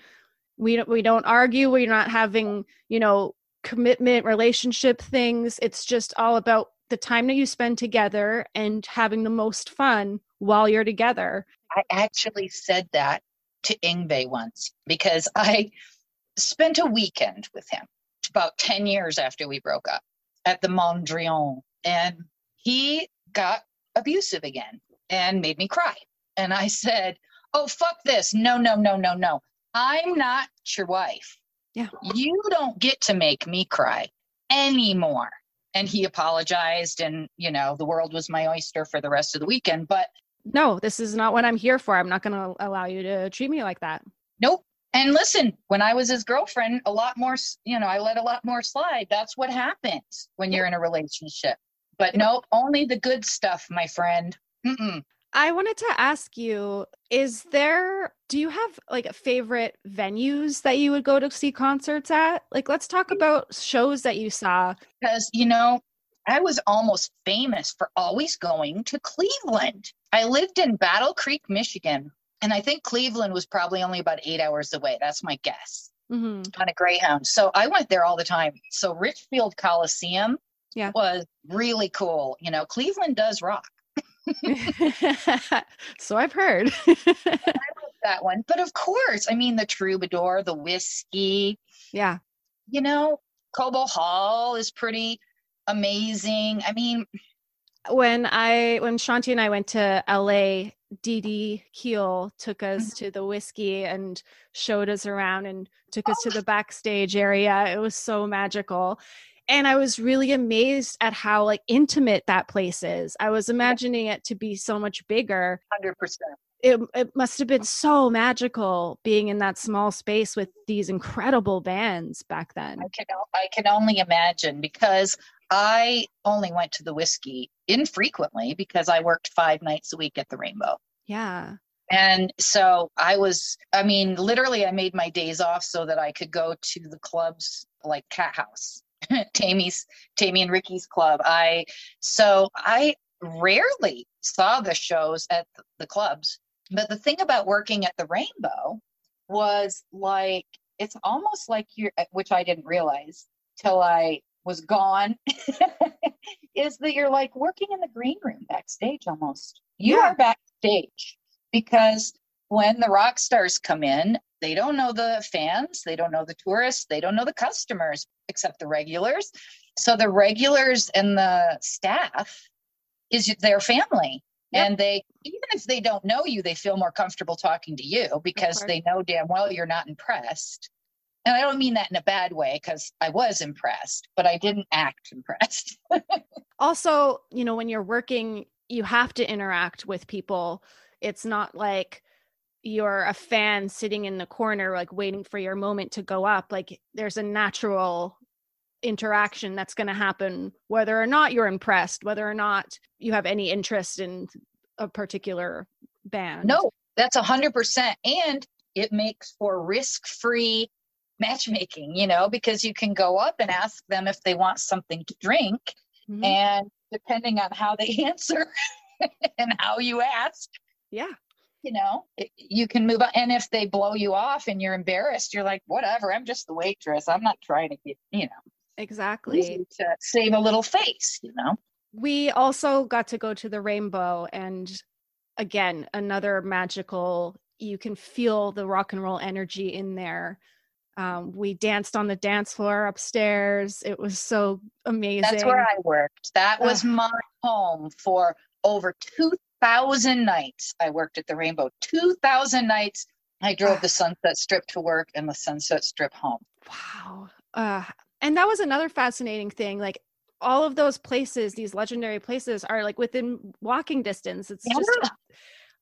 We don't we don't argue. We're not having, you know, commitment relationship things. It's just all about the time that you spend together and having the most fun while you're together. I actually said that to Yngwie once because i spent a weekend with him about 10 years after we broke up at the mondrian and he got abusive again and made me cry. And i said oh fuck this. No no no no no. I'm not your wife yeah. You don't get to make me cry anymore. And he apologized, and, you know, the world was my oyster for the rest of the weekend. But no, this is not what I'm here for. I'm not going to allow you to treat me like that. Nope. And listen, when I was his girlfriend, a lot more, you know, I let a lot more slide. That's what happens when you're in a relationship. But nope, only the good stuff, my friend. Mm-mm. I wanted to ask you is there do you have like favorite venues that you would go to see concerts at? Like let's talk about shows that you saw because you know I was almost famous for always going to Cleveland. I lived in Battle Creek, Michigan, and I think Cleveland was probably only about 8 hours away. That's my guess. Mm-hmm. On a Greyhound. So I went there all the time. So Richfield Coliseum yeah. was really cool. You know, Cleveland does rock. *laughs* so I've heard. that one. But of course, I mean the troubadour, the Whisky. Yeah. You know, Cobo Hall is pretty amazing. I mean, when I when Shanti and I went to LA, Dee Dee Keel took us mm-hmm. to the Whisky and showed us around and took us oh. to the backstage area. It was so magical and i was really amazed at how like intimate that place is. I was imagining it to be so much bigger. 100% it, it must have been so magical being in that small space with these incredible bands back then. I can i can only imagine because i only went to the Whisky infrequently because i worked five nights a week at the rainbow. Yeah. And so I was, I mean, literally, I made my days off so that I could go to the clubs like Cathouse *laughs* Tammy's Tammy and Riki's club. I so I rarely saw the shows at the clubs. But the thing about working at the Rainbow was like it's almost like you're eh, which I didn't realize till I was gone *laughs* is that you're like working in the green room backstage almost. You yeah. are backstage because when the rock stars come in, they don't know the fans, they don't know the tourists, they don't know the customers except the regulars. So the regulars and the staff is their family. Yep. And they, even if they don't know you, they feel more comfortable talking to you because they know damn well you're not impressed. And I don't mean that in a bad way because I was impressed, but I didn't act impressed. *laughs* also, you know, when you're working, you have to interact with people. It's not like you're a fan sitting in the corner like waiting for your moment to go up like there's a natural interaction that's going to happen whether or not you're impressed whether or not you have any interest in a particular band no that's a hundred percent and it makes for risk-free matchmaking you know because you can go up and ask them if they want something to drink mm-hmm. and depending on how they *laughs* answer and how you ask yeah you know it, you can move on. And if they blow you off and you're embarrassed you're like whatever i'm just the waitress. I'm not trying to get you know exactly. to save a little face you know? We also got to go to the rainbow and again another magical you can feel the rock and roll energy in there. Um, we danced on the dance floor upstairs. It was so amazing that's where i worked. That was my home for over 2000 nights i worked at the rainbow. 2000 nights i drove the sunset strip to work and the sunset strip home. Wow. Uh, and that was another fascinating thing like all of those places these legendary places are like within walking distance. It's yeah. just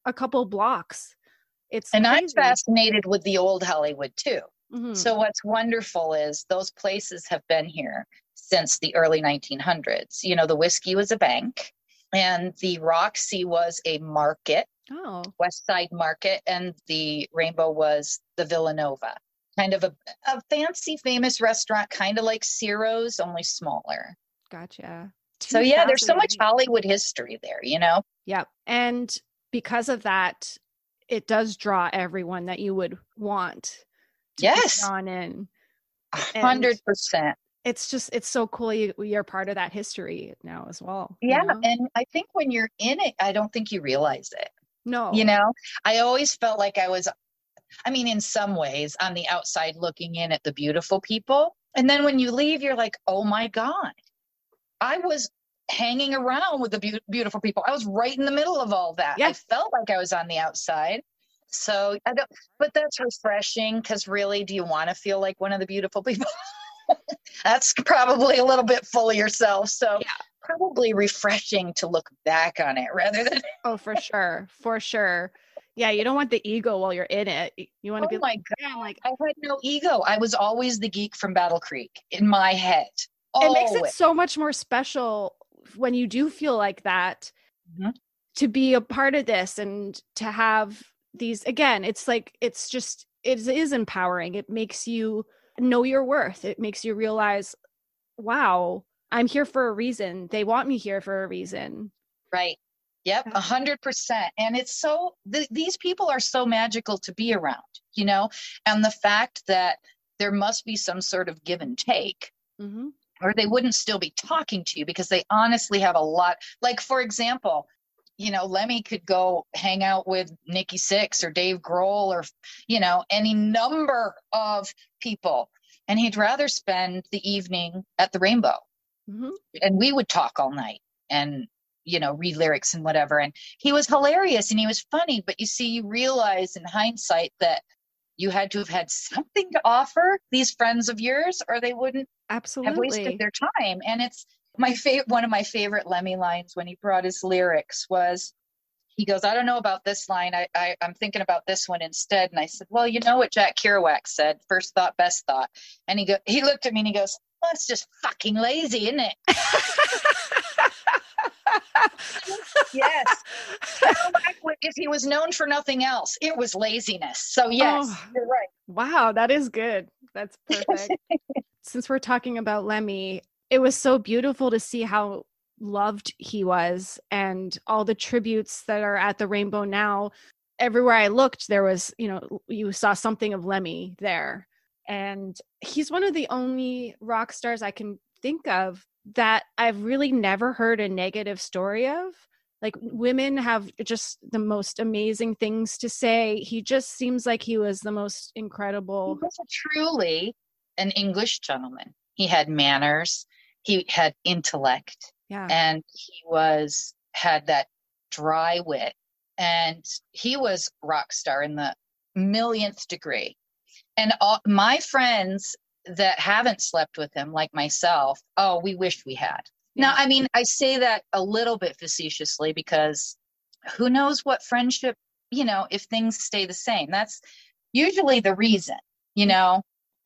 a, a, couple blocks. It's and crazy. i'm fascinated with the old hollywood too. Mm-hmm. so what's wonderful is those places have been here since the early 1900s you know the Whisky was a bank and the roxy was a market oh. West side market and the rainbow was the Villa Nova. Kind of a, a fancy famous restaurant kind of like ciro's only smaller. Gotcha. So yeah there's so much hollywood history there you know? Yep. And because of that it does draw everyone that you would want yes. on in. Hundred percent it's just it's so cool you, you're part of that history now as well yeah you know? and i think when you're in it i don't think you realize it no you know i always felt like i was I mean, in some ways, on the outside looking in at the beautiful people. And then when you leave, you're like, oh my God, I was hanging around with the be- beautiful people. I was right in the middle of all that. Yeah. I felt like I was on the outside. So I don't, but that's refreshing because really, do you want to feel like one of the beautiful *laughs* people? *laughs* that's probably a little bit full of yourself. So yeah. probably refreshing to look back on it rather than. *laughs* oh, for sure. For sure yeah, you don't want the ego while you're in it. You want to oh be my god, like I had no ego. I was always the geek from Battle Creek in my head. Always. It makes it so much more special when you do feel like that mm-hmm. to be a part of this and to have these again. It's like it's just it is empowering. It makes you know your worth. It makes you realize, wow, I'm here for a reason. They want me here for a reason. Right. Yep, a hundred percent. And it's so th- these people are so magical to be around, you know, and the fact that there must be some sort of give and take, mm-hmm. or they wouldn't still be talking to you because they honestly have a lot. Like for example, you know, Lemmy could go hang out with Nikki Sixx or Dave Grohl or you know any number of people, and he'd rather spend the evening at the Rainbow, mm-hmm. and we would talk all night and you know read lyrics and whatever. And he was hilarious and he was funny but you see you realize in hindsight that you had to have had something to offer these friends of yours or they wouldn't absolutely have wasted their time. And it's my favorite one of my favorite lemmy lines when he brought his lyrics was he goes i don't know about this line I, I i'm thinking about this one instead and i said well you know what jack kerouac said first thought best thought and he go he looked at me and he goes well, it's just fucking lazy isn't it *laughs* yes. if he was known for nothing else, it was laziness. So yes, oh, you're right. Wow, that is good. That's perfect. *laughs* Since we're talking about Lemmy, it was so beautiful to see how loved he was and all the tributes that are at the Rainbow now. Everywhere I looked, there was, you know, you saw something of Lemmy there. And he's one of the only rock stars I can think of that I've really never heard a negative story of. Like women have just the most amazing things to say. He just seems like he was the most incredible. He was truly an English gentleman. He had manners, he had intellect, yeah. and he was had that dry wit. And he was rock star in the millionth degree. And all, my friends that haven't slept with him, like myself, oh, we wish we had. Yeah. Now, I mean, I say that a little bit facetiously because who knows what friendship you know, if things stay the same. That's usually the reason, you know.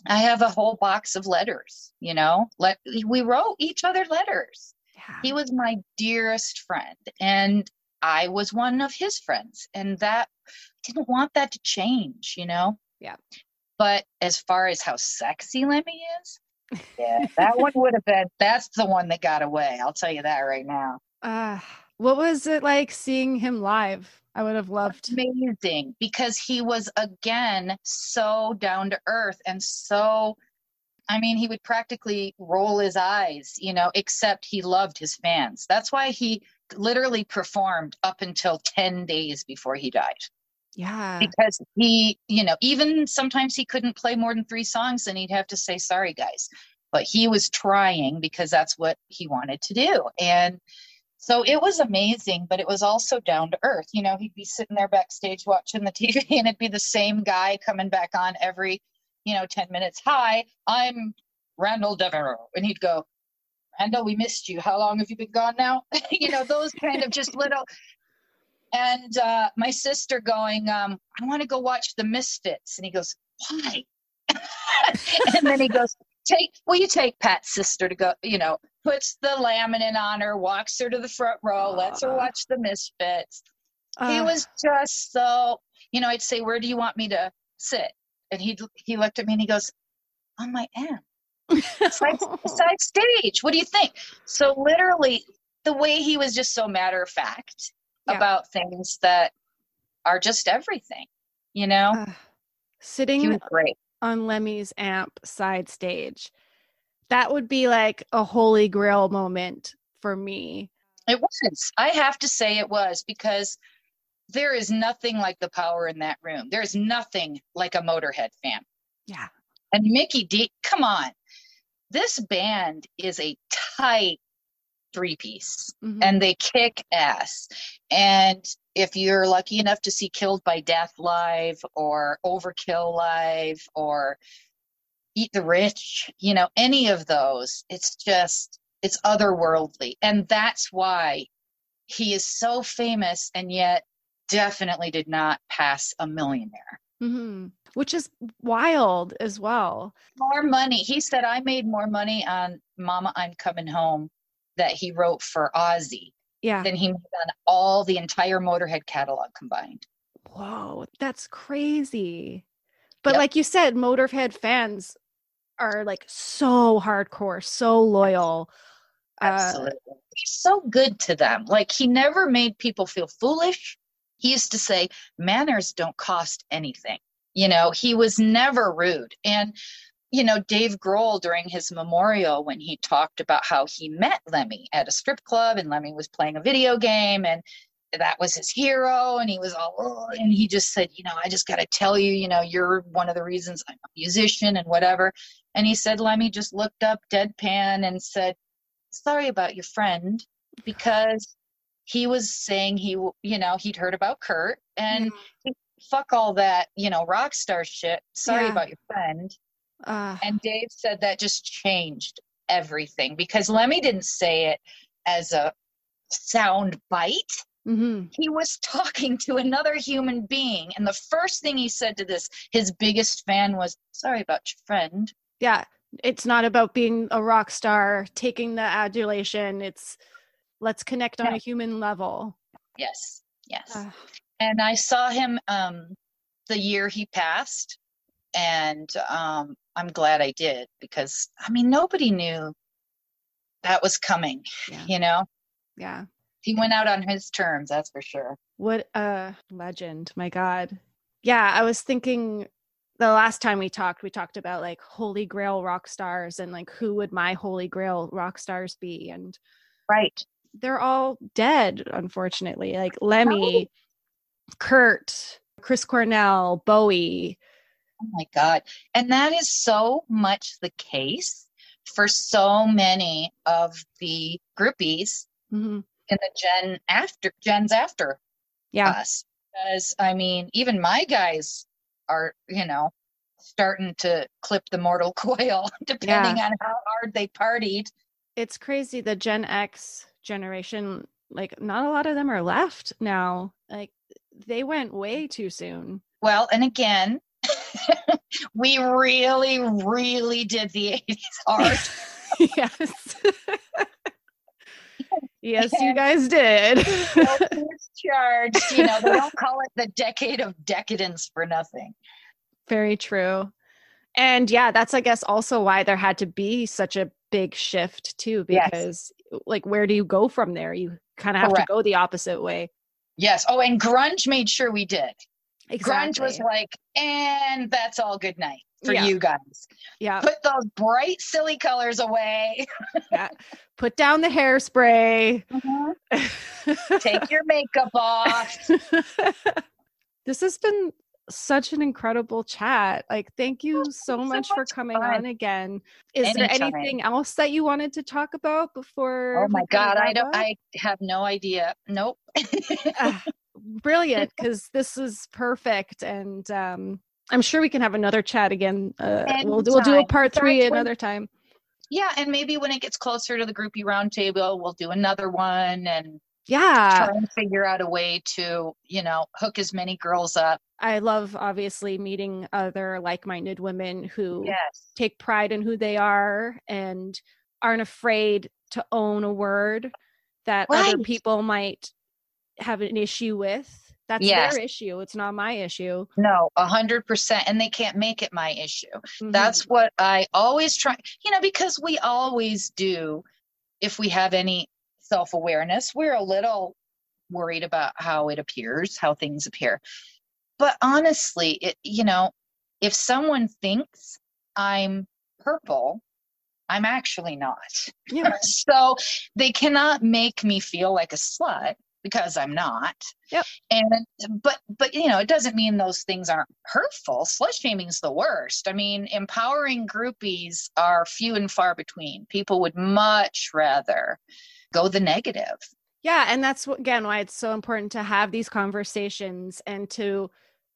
I have a whole box of letters, you know. Let we wrote each other letters. Yeah. He was my dearest friend and I was one of his friends and that didn't want that to change, you know. Yeah. But as far as how sexy Lemmy is, yeah, that one would have been that's the one that got away. I'll tell you that right now. Uh what was it like seeing him live? I would have loved. Amazing because he was again so down to earth and so I mean, he would practically roll his eyes, you know, except he loved his fans. That's why he literally performed up until 10 days before he died. Yeah. Because he, you know, even sometimes he couldn't play more than three songs and he'd have to say, sorry, guys. But he was trying because that's what he wanted to do. And so it was amazing, but it was also down to earth. You know, he'd be sitting there backstage watching the *laughs* TV and it'd be the same guy coming back on every, you know, 10 minutes. Hi, I'm Randall Devereaux. And he'd go, Randall, we missed you. How long have you been gone now? *laughs* you know, those kind of just little and uh, my sister going, um, I want to go watch the Misfits. And he goes, Why? *laughs* and then he goes, Take, will you take Pat's sister to go, you know, puts the laminate on her, walks her to the front row, lets her watch the Misfits. Uh, he was just so, you know, I'd say, Where do you want me to sit? And he he looked at me and he goes, On my end. *laughs* side, side stage. What do you think? So literally, the way he was just so matter of fact yeah. about things that are just everything, you know? Uh, sitting on Lemmy's amp side stage, that would be like a holy grail moment for me. It was. I have to say it was because there is nothing like the power in that room. There's nothing like a Motorhead fan. Yeah. And Mikkey Dee, come on. This band is a tight three piece mm-hmm. and they kick ass. And if you're lucky enough to see Killed by Death live or Overkill live or Eat the Rich, you know, any of those, it's just, it's otherworldly. And that's why he is so famous and yet definitely did not pass a millionaire. Mm-hmm. Which is wild as well. More money. He said, I made more money on Mama, I'm Coming Home that he wrote for Ozzy yeah. than he made on all the entire Motorhead catalog combined. Whoa, that's crazy. But yep. like you said, Motorhead fans are like so hardcore, so loyal. Uh, Absolutely. Uh, He's so good to them. Like he never made people feel foolish. He used to say, manners don't cost anything. You know, he was never rude. And you know, Dave Grohl during his memorial when he talked about how he met Lemmy at a strip club and Lemmy was playing a video game and that was his hero and he was all oh, and he just said you know i just got to tell you you know you're one of the reasons i'm a musician and whatever and he said lemmy just looked up deadpan and said sorry about your friend because he was saying he you know he'd heard about kurt and yeah. fuck all that you know rock star shit sorry yeah. about your friend uh, and Dave said that just changed everything because Lemmy didn't say it as a sound bite. Mm-hmm. He was talking to another human being. And the first thing he said to this, his biggest fan was, Sorry about your friend. Yeah. It's not about being a rock star, taking the adulation. It's let's connect on yeah. a human level. Yes. Yes. Uh, and I saw him um, the year he passed. And um, I'm glad I did because I mean nobody knew that was coming, yeah. you know? Yeah. He went out on his terms, that's for sure. What a legend. My God. Yeah, I was thinking the last time we talked, we talked about like holy grail rock stars and like who would my holy grail rock stars be? And right. They're all dead, unfortunately. Like Lemmy, oh. Kurt, Chris Cornell, Bowie, Oh my God. And that is so much the case for so many of the groupies mm-hmm. In the gen after gens after yeah. us. Because I mean, even my guys are, you know, starting to clip the mortal *laughs* coil depending yeah. on how hard they partied. It's crazy. The Gen X generation, like not a lot of them are left now. Like they went way too soon. Well, and again, *laughs* we really, really did the 80s hard. *laughs* yes. Yes, you guys did. *laughs* charged. You know, they don't call it the decade of decadence for nothing. Very true. And yeah, that's I guess also why there had to be such a big shift too, because yes. like where do you go from there? You kind of have Correct. to go the opposite way. Yes. Oh, and grunge made sure we did. Exactly. Grunge was like, and that's all good night for yeah. you guys. Yeah. Put those bright, silly colors away. yeah. Put down the hairspray. Mm-hmm. *laughs* Take your makeup off. *laughs* this has been such an incredible chat. Like, thank you so, so much, much, for coming fun. on again. Is Anytime. there anything else that you wanted to talk about before? Oh my God, I don't. Up? I have no idea. Nope. uh, *laughs* brilliant, because this is perfect, and um, I'm sure we can have another chat again. Uh, we'll we'll do a part three That's another when, time. Yeah, and maybe when it gets closer to the groupie roundtable, we'll do another one and yeah try and figure out a way to you know hook as many girls up i love obviously meeting other like-minded women who yes. take pride in who they are and aren't afraid to own a word that right. other people might have an issue with that's yes. their issue it's not my issue no a hundred percent and they can't make it my issue mm-hmm. that's what i always try you know because we always do if we have any self awareness. We're a little worried about how it appears, how things appear. But honestly, it, you know, if someone thinks I'm purple, I'm actually not. Yeah. *laughs* so they cannot make me feel like a slut because I'm not. Yep. And but but you know, it doesn't mean those things aren't hurtful. Slut shaming's the worst. I mean, empowering groupies are few and far between. People would much rather go the negative. Yeah, and that's again why it's so important to have these conversations and to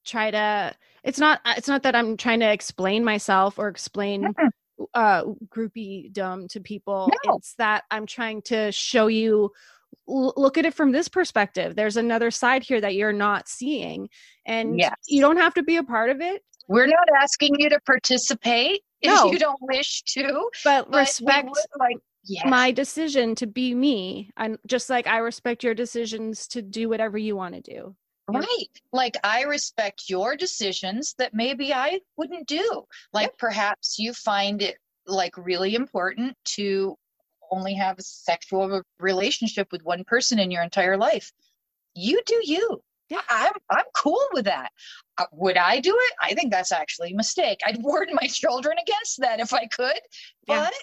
try to it's not it's not that I'm trying to explain myself or explain mm-hmm. uh groupie dumb to people. No. It's that I'm trying to show you look at it from this perspective. There's another side here that you're not seeing and yes. you don't have to be a part of it. We're not asking you to participate *laughs* no. if you don't wish to. But, but respect like yes. my decision to be me and just like i respect your decisions to do whatever you want to do right like i respect your decisions that maybe i wouldn't do like yep. perhaps you find it like really important to only have a sexual relationship with one person in your entire life you do you yeah, I'm I'm cool with that. Uh, would I do it? I think that's actually a mistake. I'd *laughs* warn my children against that if I could. But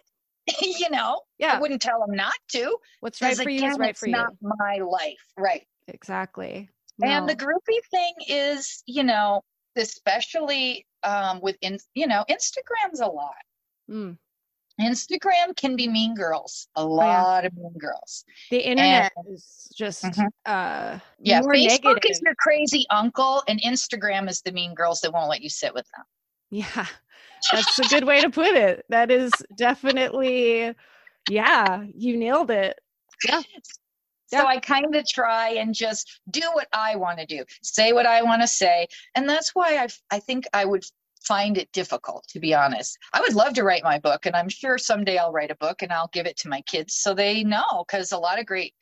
*laughs* you know, yeah, I wouldn't tell them not to. What's right for again, you is right for you. Not my life, right? Exactly. No. And the groupie thing is, you know, especially um, with in, you know, Instagram's a lot. Mm. Instagram can be mean girls, a lot oh, yeah. of mean girls. The internet and, is just mm-hmm. uh yeah. Facebook negative. is your crazy uncle, and Instagram is the mean girls that won't let you sit with them. Yeah, that's a good way to put it. That is definitely, yeah, you nailed it. Yeah. So. I kind of try and just do what I want to do, say what I want to say, and that's why I I think I would find it difficult to be honest. I would love to write my book, and I'm sure someday I'll write a book and I'll give it to my kids so they know because a lot of great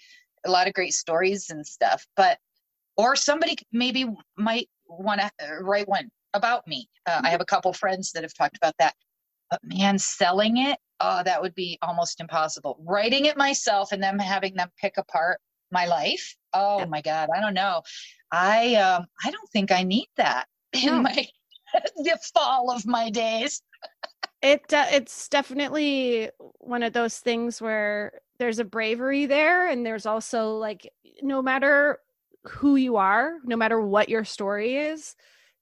a lot of great stories and stuff. But or somebody maybe might want to uh, write one about me. Uh, I have a couple friends that have talked about that. But man, selling it, oh, that would be almost impossible. Writing it myself and then having them pick apart my life. Oh my God, I don't know. I um, I don't think I need that *laughs* in my *laughs* the fall of my days. *laughs* it uh, it's definitely one of those things where there's a bravery there, and there's also like no matter who you are, no matter what your story is,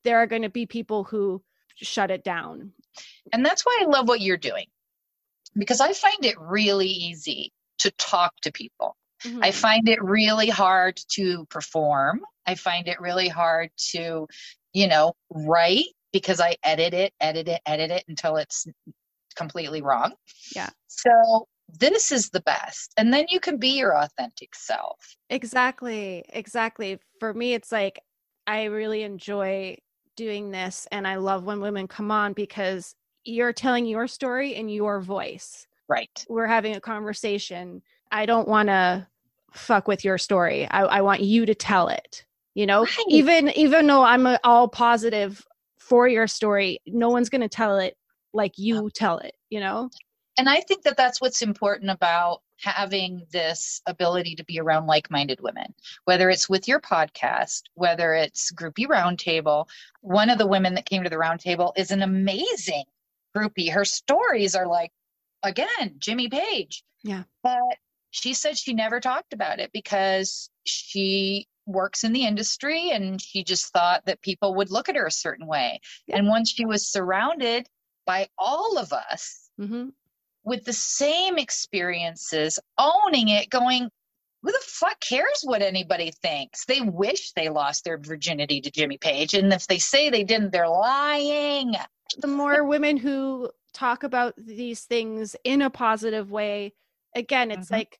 there are going to be people who shut it down. And that's why I love what you're doing because I find it really easy to talk to people. Mm-hmm. I find it really hard to perform. I find it really hard to, you know, write because I edit it, edit it, edit it until it's completely wrong. Yeah. So this is the best. And then you can be your authentic self. Exactly. Exactly. For me, it's like I really enjoy doing this and I love when women come on because you're telling your story in your voice. Right. We're having a conversation. I don't want to fuck with your story. I, I want you to tell it. You know, Right. even even though I'm a, all positive for your story, no one's going to tell it like you tell it. You know. And I think that that's what's important about having this ability to be around like minded women, whether it's with your podcast, whether it's Groupie Roundtable. One of the women that came to the roundtable is an amazing groupie. Her stories are like, again, Jimmy Page. Yeah. But she said she never talked about it because she works in the industry and she just thought that people would look at her a certain way. Yeah. And once she was surrounded by all of us, Mm-hmm. with the same experiences, owning it, going, who the fuck cares what anybody thinks? They wish they lost their virginity to Jimmy Page. And if they say they didn't, they're lying. the more women who talk about these things in a positive way again it's Mhm. like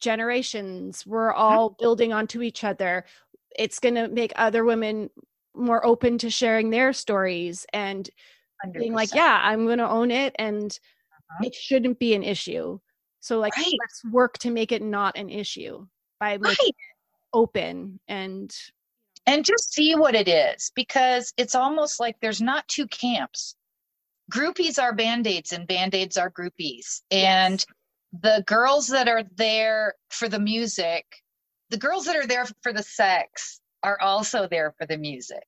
generations we're all building onto each other it's going to make other women more open to sharing their stories and being like yeah i'm going to own it and Mhm. it shouldn't be an issue so like Right. let's work to make it not an issue by making Right. it open and and just see what it is because it's almost like there's not two camps. Groupies are band aids and band aids are groupies. And the girls that are there for the music, the girls that are there for the sex are also there for the music.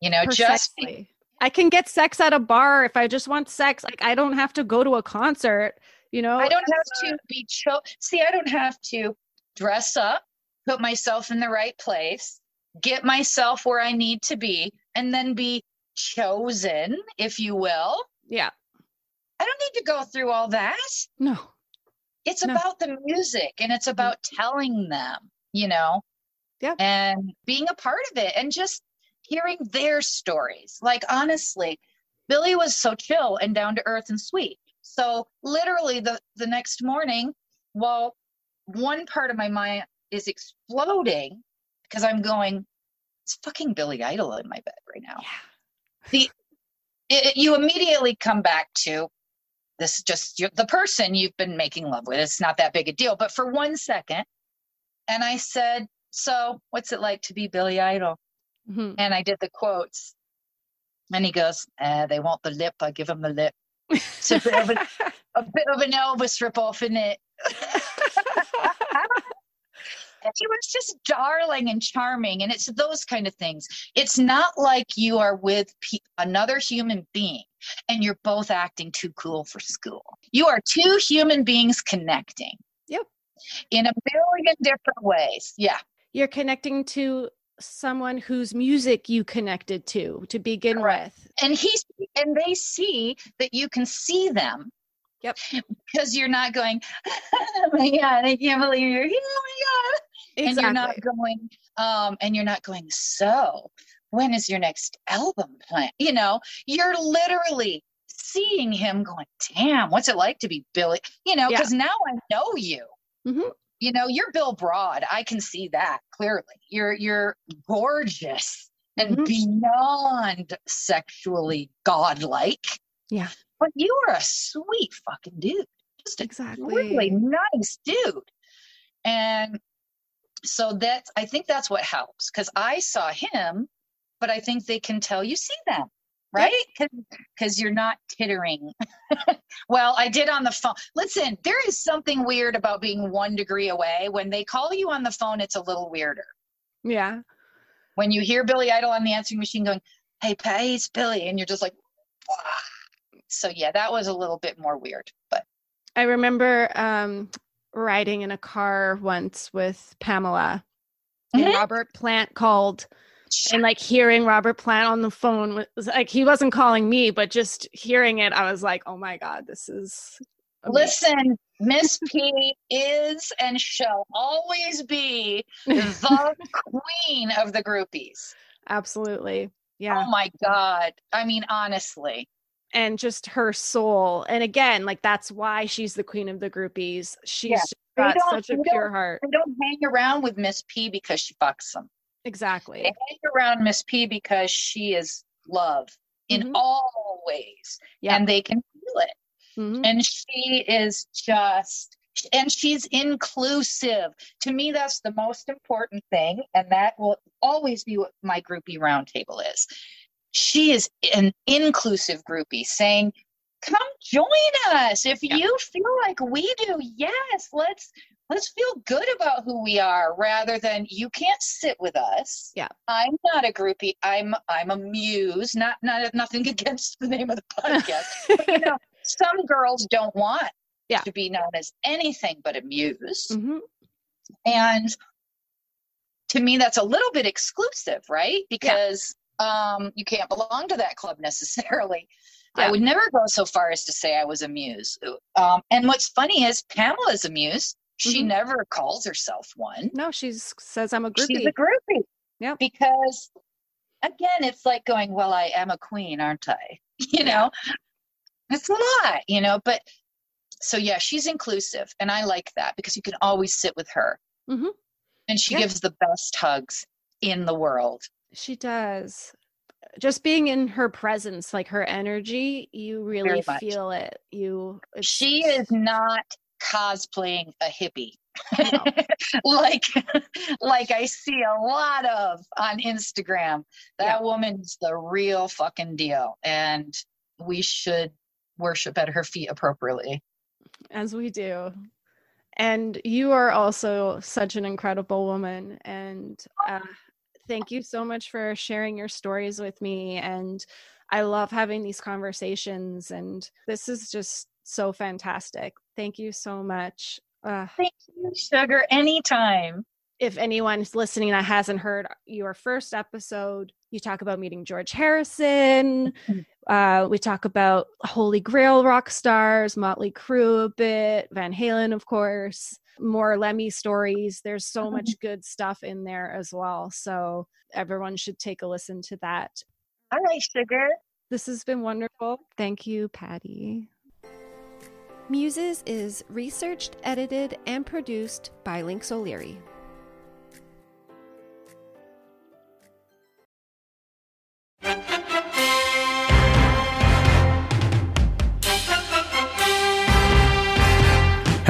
You know, just be- I can get sex at a bar if I just want sex. Like I don't have to go to a concert, you know. I don't have uh, to be cho- see, I don't have to dress up, put myself in the right place, get myself where I need to be, and then be chosen, if you will. Yeah. I don't need to go through all that. No. It's No. about the music and it's mm. about telling them, you know, Yeah. and being a part of it and just hearing their stories. Like, honestly, Billy was so chill and down to earth and sweet. So, literally, the, the next morning, while one part of my mind is exploding because I'm going, it's fucking Billy Idol in my bed right now Yeah. it, it- you immediately come back to this is just you the person you've been making love with. It's not that big a deal. But for one second, and I said, So, what's it like to be Billy Idol? Mhm. And I did the quotes. And he goes, eh, They want the lip. I give them the lip. So, a bit of, a, *laughs* a bit of an Elvis ripoff in it. *laughs* And he was just darling and charming. And it's those kind of things. It's not like you are with pe- another human being and you're both acting too cool for school. You are two human beings connecting. Yep. In a million different ways. Yeah. You're connecting to someone whose music you connected to to begin Correct. with. And he's and they see that you can see them. Yep. Because you're not going, *laughs* oh my God, I can't believe you're here. Oh my God. Exactly. and you're not going um and you're not going so when is your next album plan you know you're literally seeing him going damn what's it like to be billy you know Yeah. because now i know you Mhm. you know you're bill broad i can see that clearly you're you're gorgeous and Mhm. beyond sexually godlike Yeah. but you are a sweet fucking dude just Exactly. really nice dude. And so that's I think that's what helps because I saw him, but I think they can tell you see them, right? Because you're not tittering. *laughs* well, I did on the phone. Listen, there is something weird about being one degree away. When they call you on the phone, it's a little weirder. Yeah. When you hear Billy Idol on the answering machine going, "Hey, Patti, it's Billy," and you're just like, "Wow." So yeah, that was a little bit more weird, but I remember um riding in a car once with Pamela and Mhm. Robert Plant called and like hearing Robert Plant on the phone was like he wasn't calling me, but just hearing it, I was like, oh my God, this is amazing. Listen, Miss P is and shall always be the *laughs* queen of the groupies. Absolutely. Yeah. Oh my God. I mean, honestly. and just her soul. And again, like that's why she's the queen of the groupies. She's yeah. got such a pure heart. Don't hang around with Miss P because she fucks them. Exactly. They hang around Miss P because she is love in mm-hmm. all ways. Yeah. And they can feel it. Mm-hmm. And she is just and she's inclusive. To me, that's the most important thing. And that will always be what my groupie roundtable is she is an inclusive groupie saying, come join us. If yeah. you feel like we do, yes, let's let's feel good about who we are rather than you can't sit with us. Yeah. I'm not a groupie. I'm I'm a muse. Not not nothing *laughs* against the name of the podcast. but, you know, *laughs* some girls don't want yeah. to be known as anything but a muse. Mm-hmm. And to me that's a little bit exclusive, right? Because um, you can't belong to that club *laughs* necessarily. Yeah. I would never go so far as to say I was a muse. Um, and what's funny is Pamela's a muse. She mm-hmm. never calls herself one. No, she says I'm a groupie. She's a groupie. Yeah. Because again, it's like going, well, I am a queen, aren't I? *laughs* You know, it's a lot, you know, but so yeah, she's inclusive. And I like that because you can always sit with her. Mm-hmm. And she yeah. gives the best hugs in the world. She does. Just being in her presence, like her energy, you really feel it. You She is not cosplaying a hippie. *laughs* *laughs* Like like I see a lot of on Instagram. That yeah. woman's the real fucking deal and we should worship at her feet appropriately. As we do. And you are also such an incredible woman and uh, thank you so much for sharing your stories with me. And I love having these conversations. And this is just so fantastic. Thank you so much. Uh, Thank you, Sugar. Anytime. If anyone's listening that hasn't heard your first episode, you talk about meeting George Harrison. Mm-hmm. Uh, we talk about Holy Grail rock stars, Motley Crue a bit, Van Halen, of course more Lemmy stories. There's so much mm-hmm. good stuff in there as well. So everyone should take a listen to that. All right, sugar. This has been wonderful. Thank you, Patti. Muses is researched, edited, and produced by Lynx O'Leary.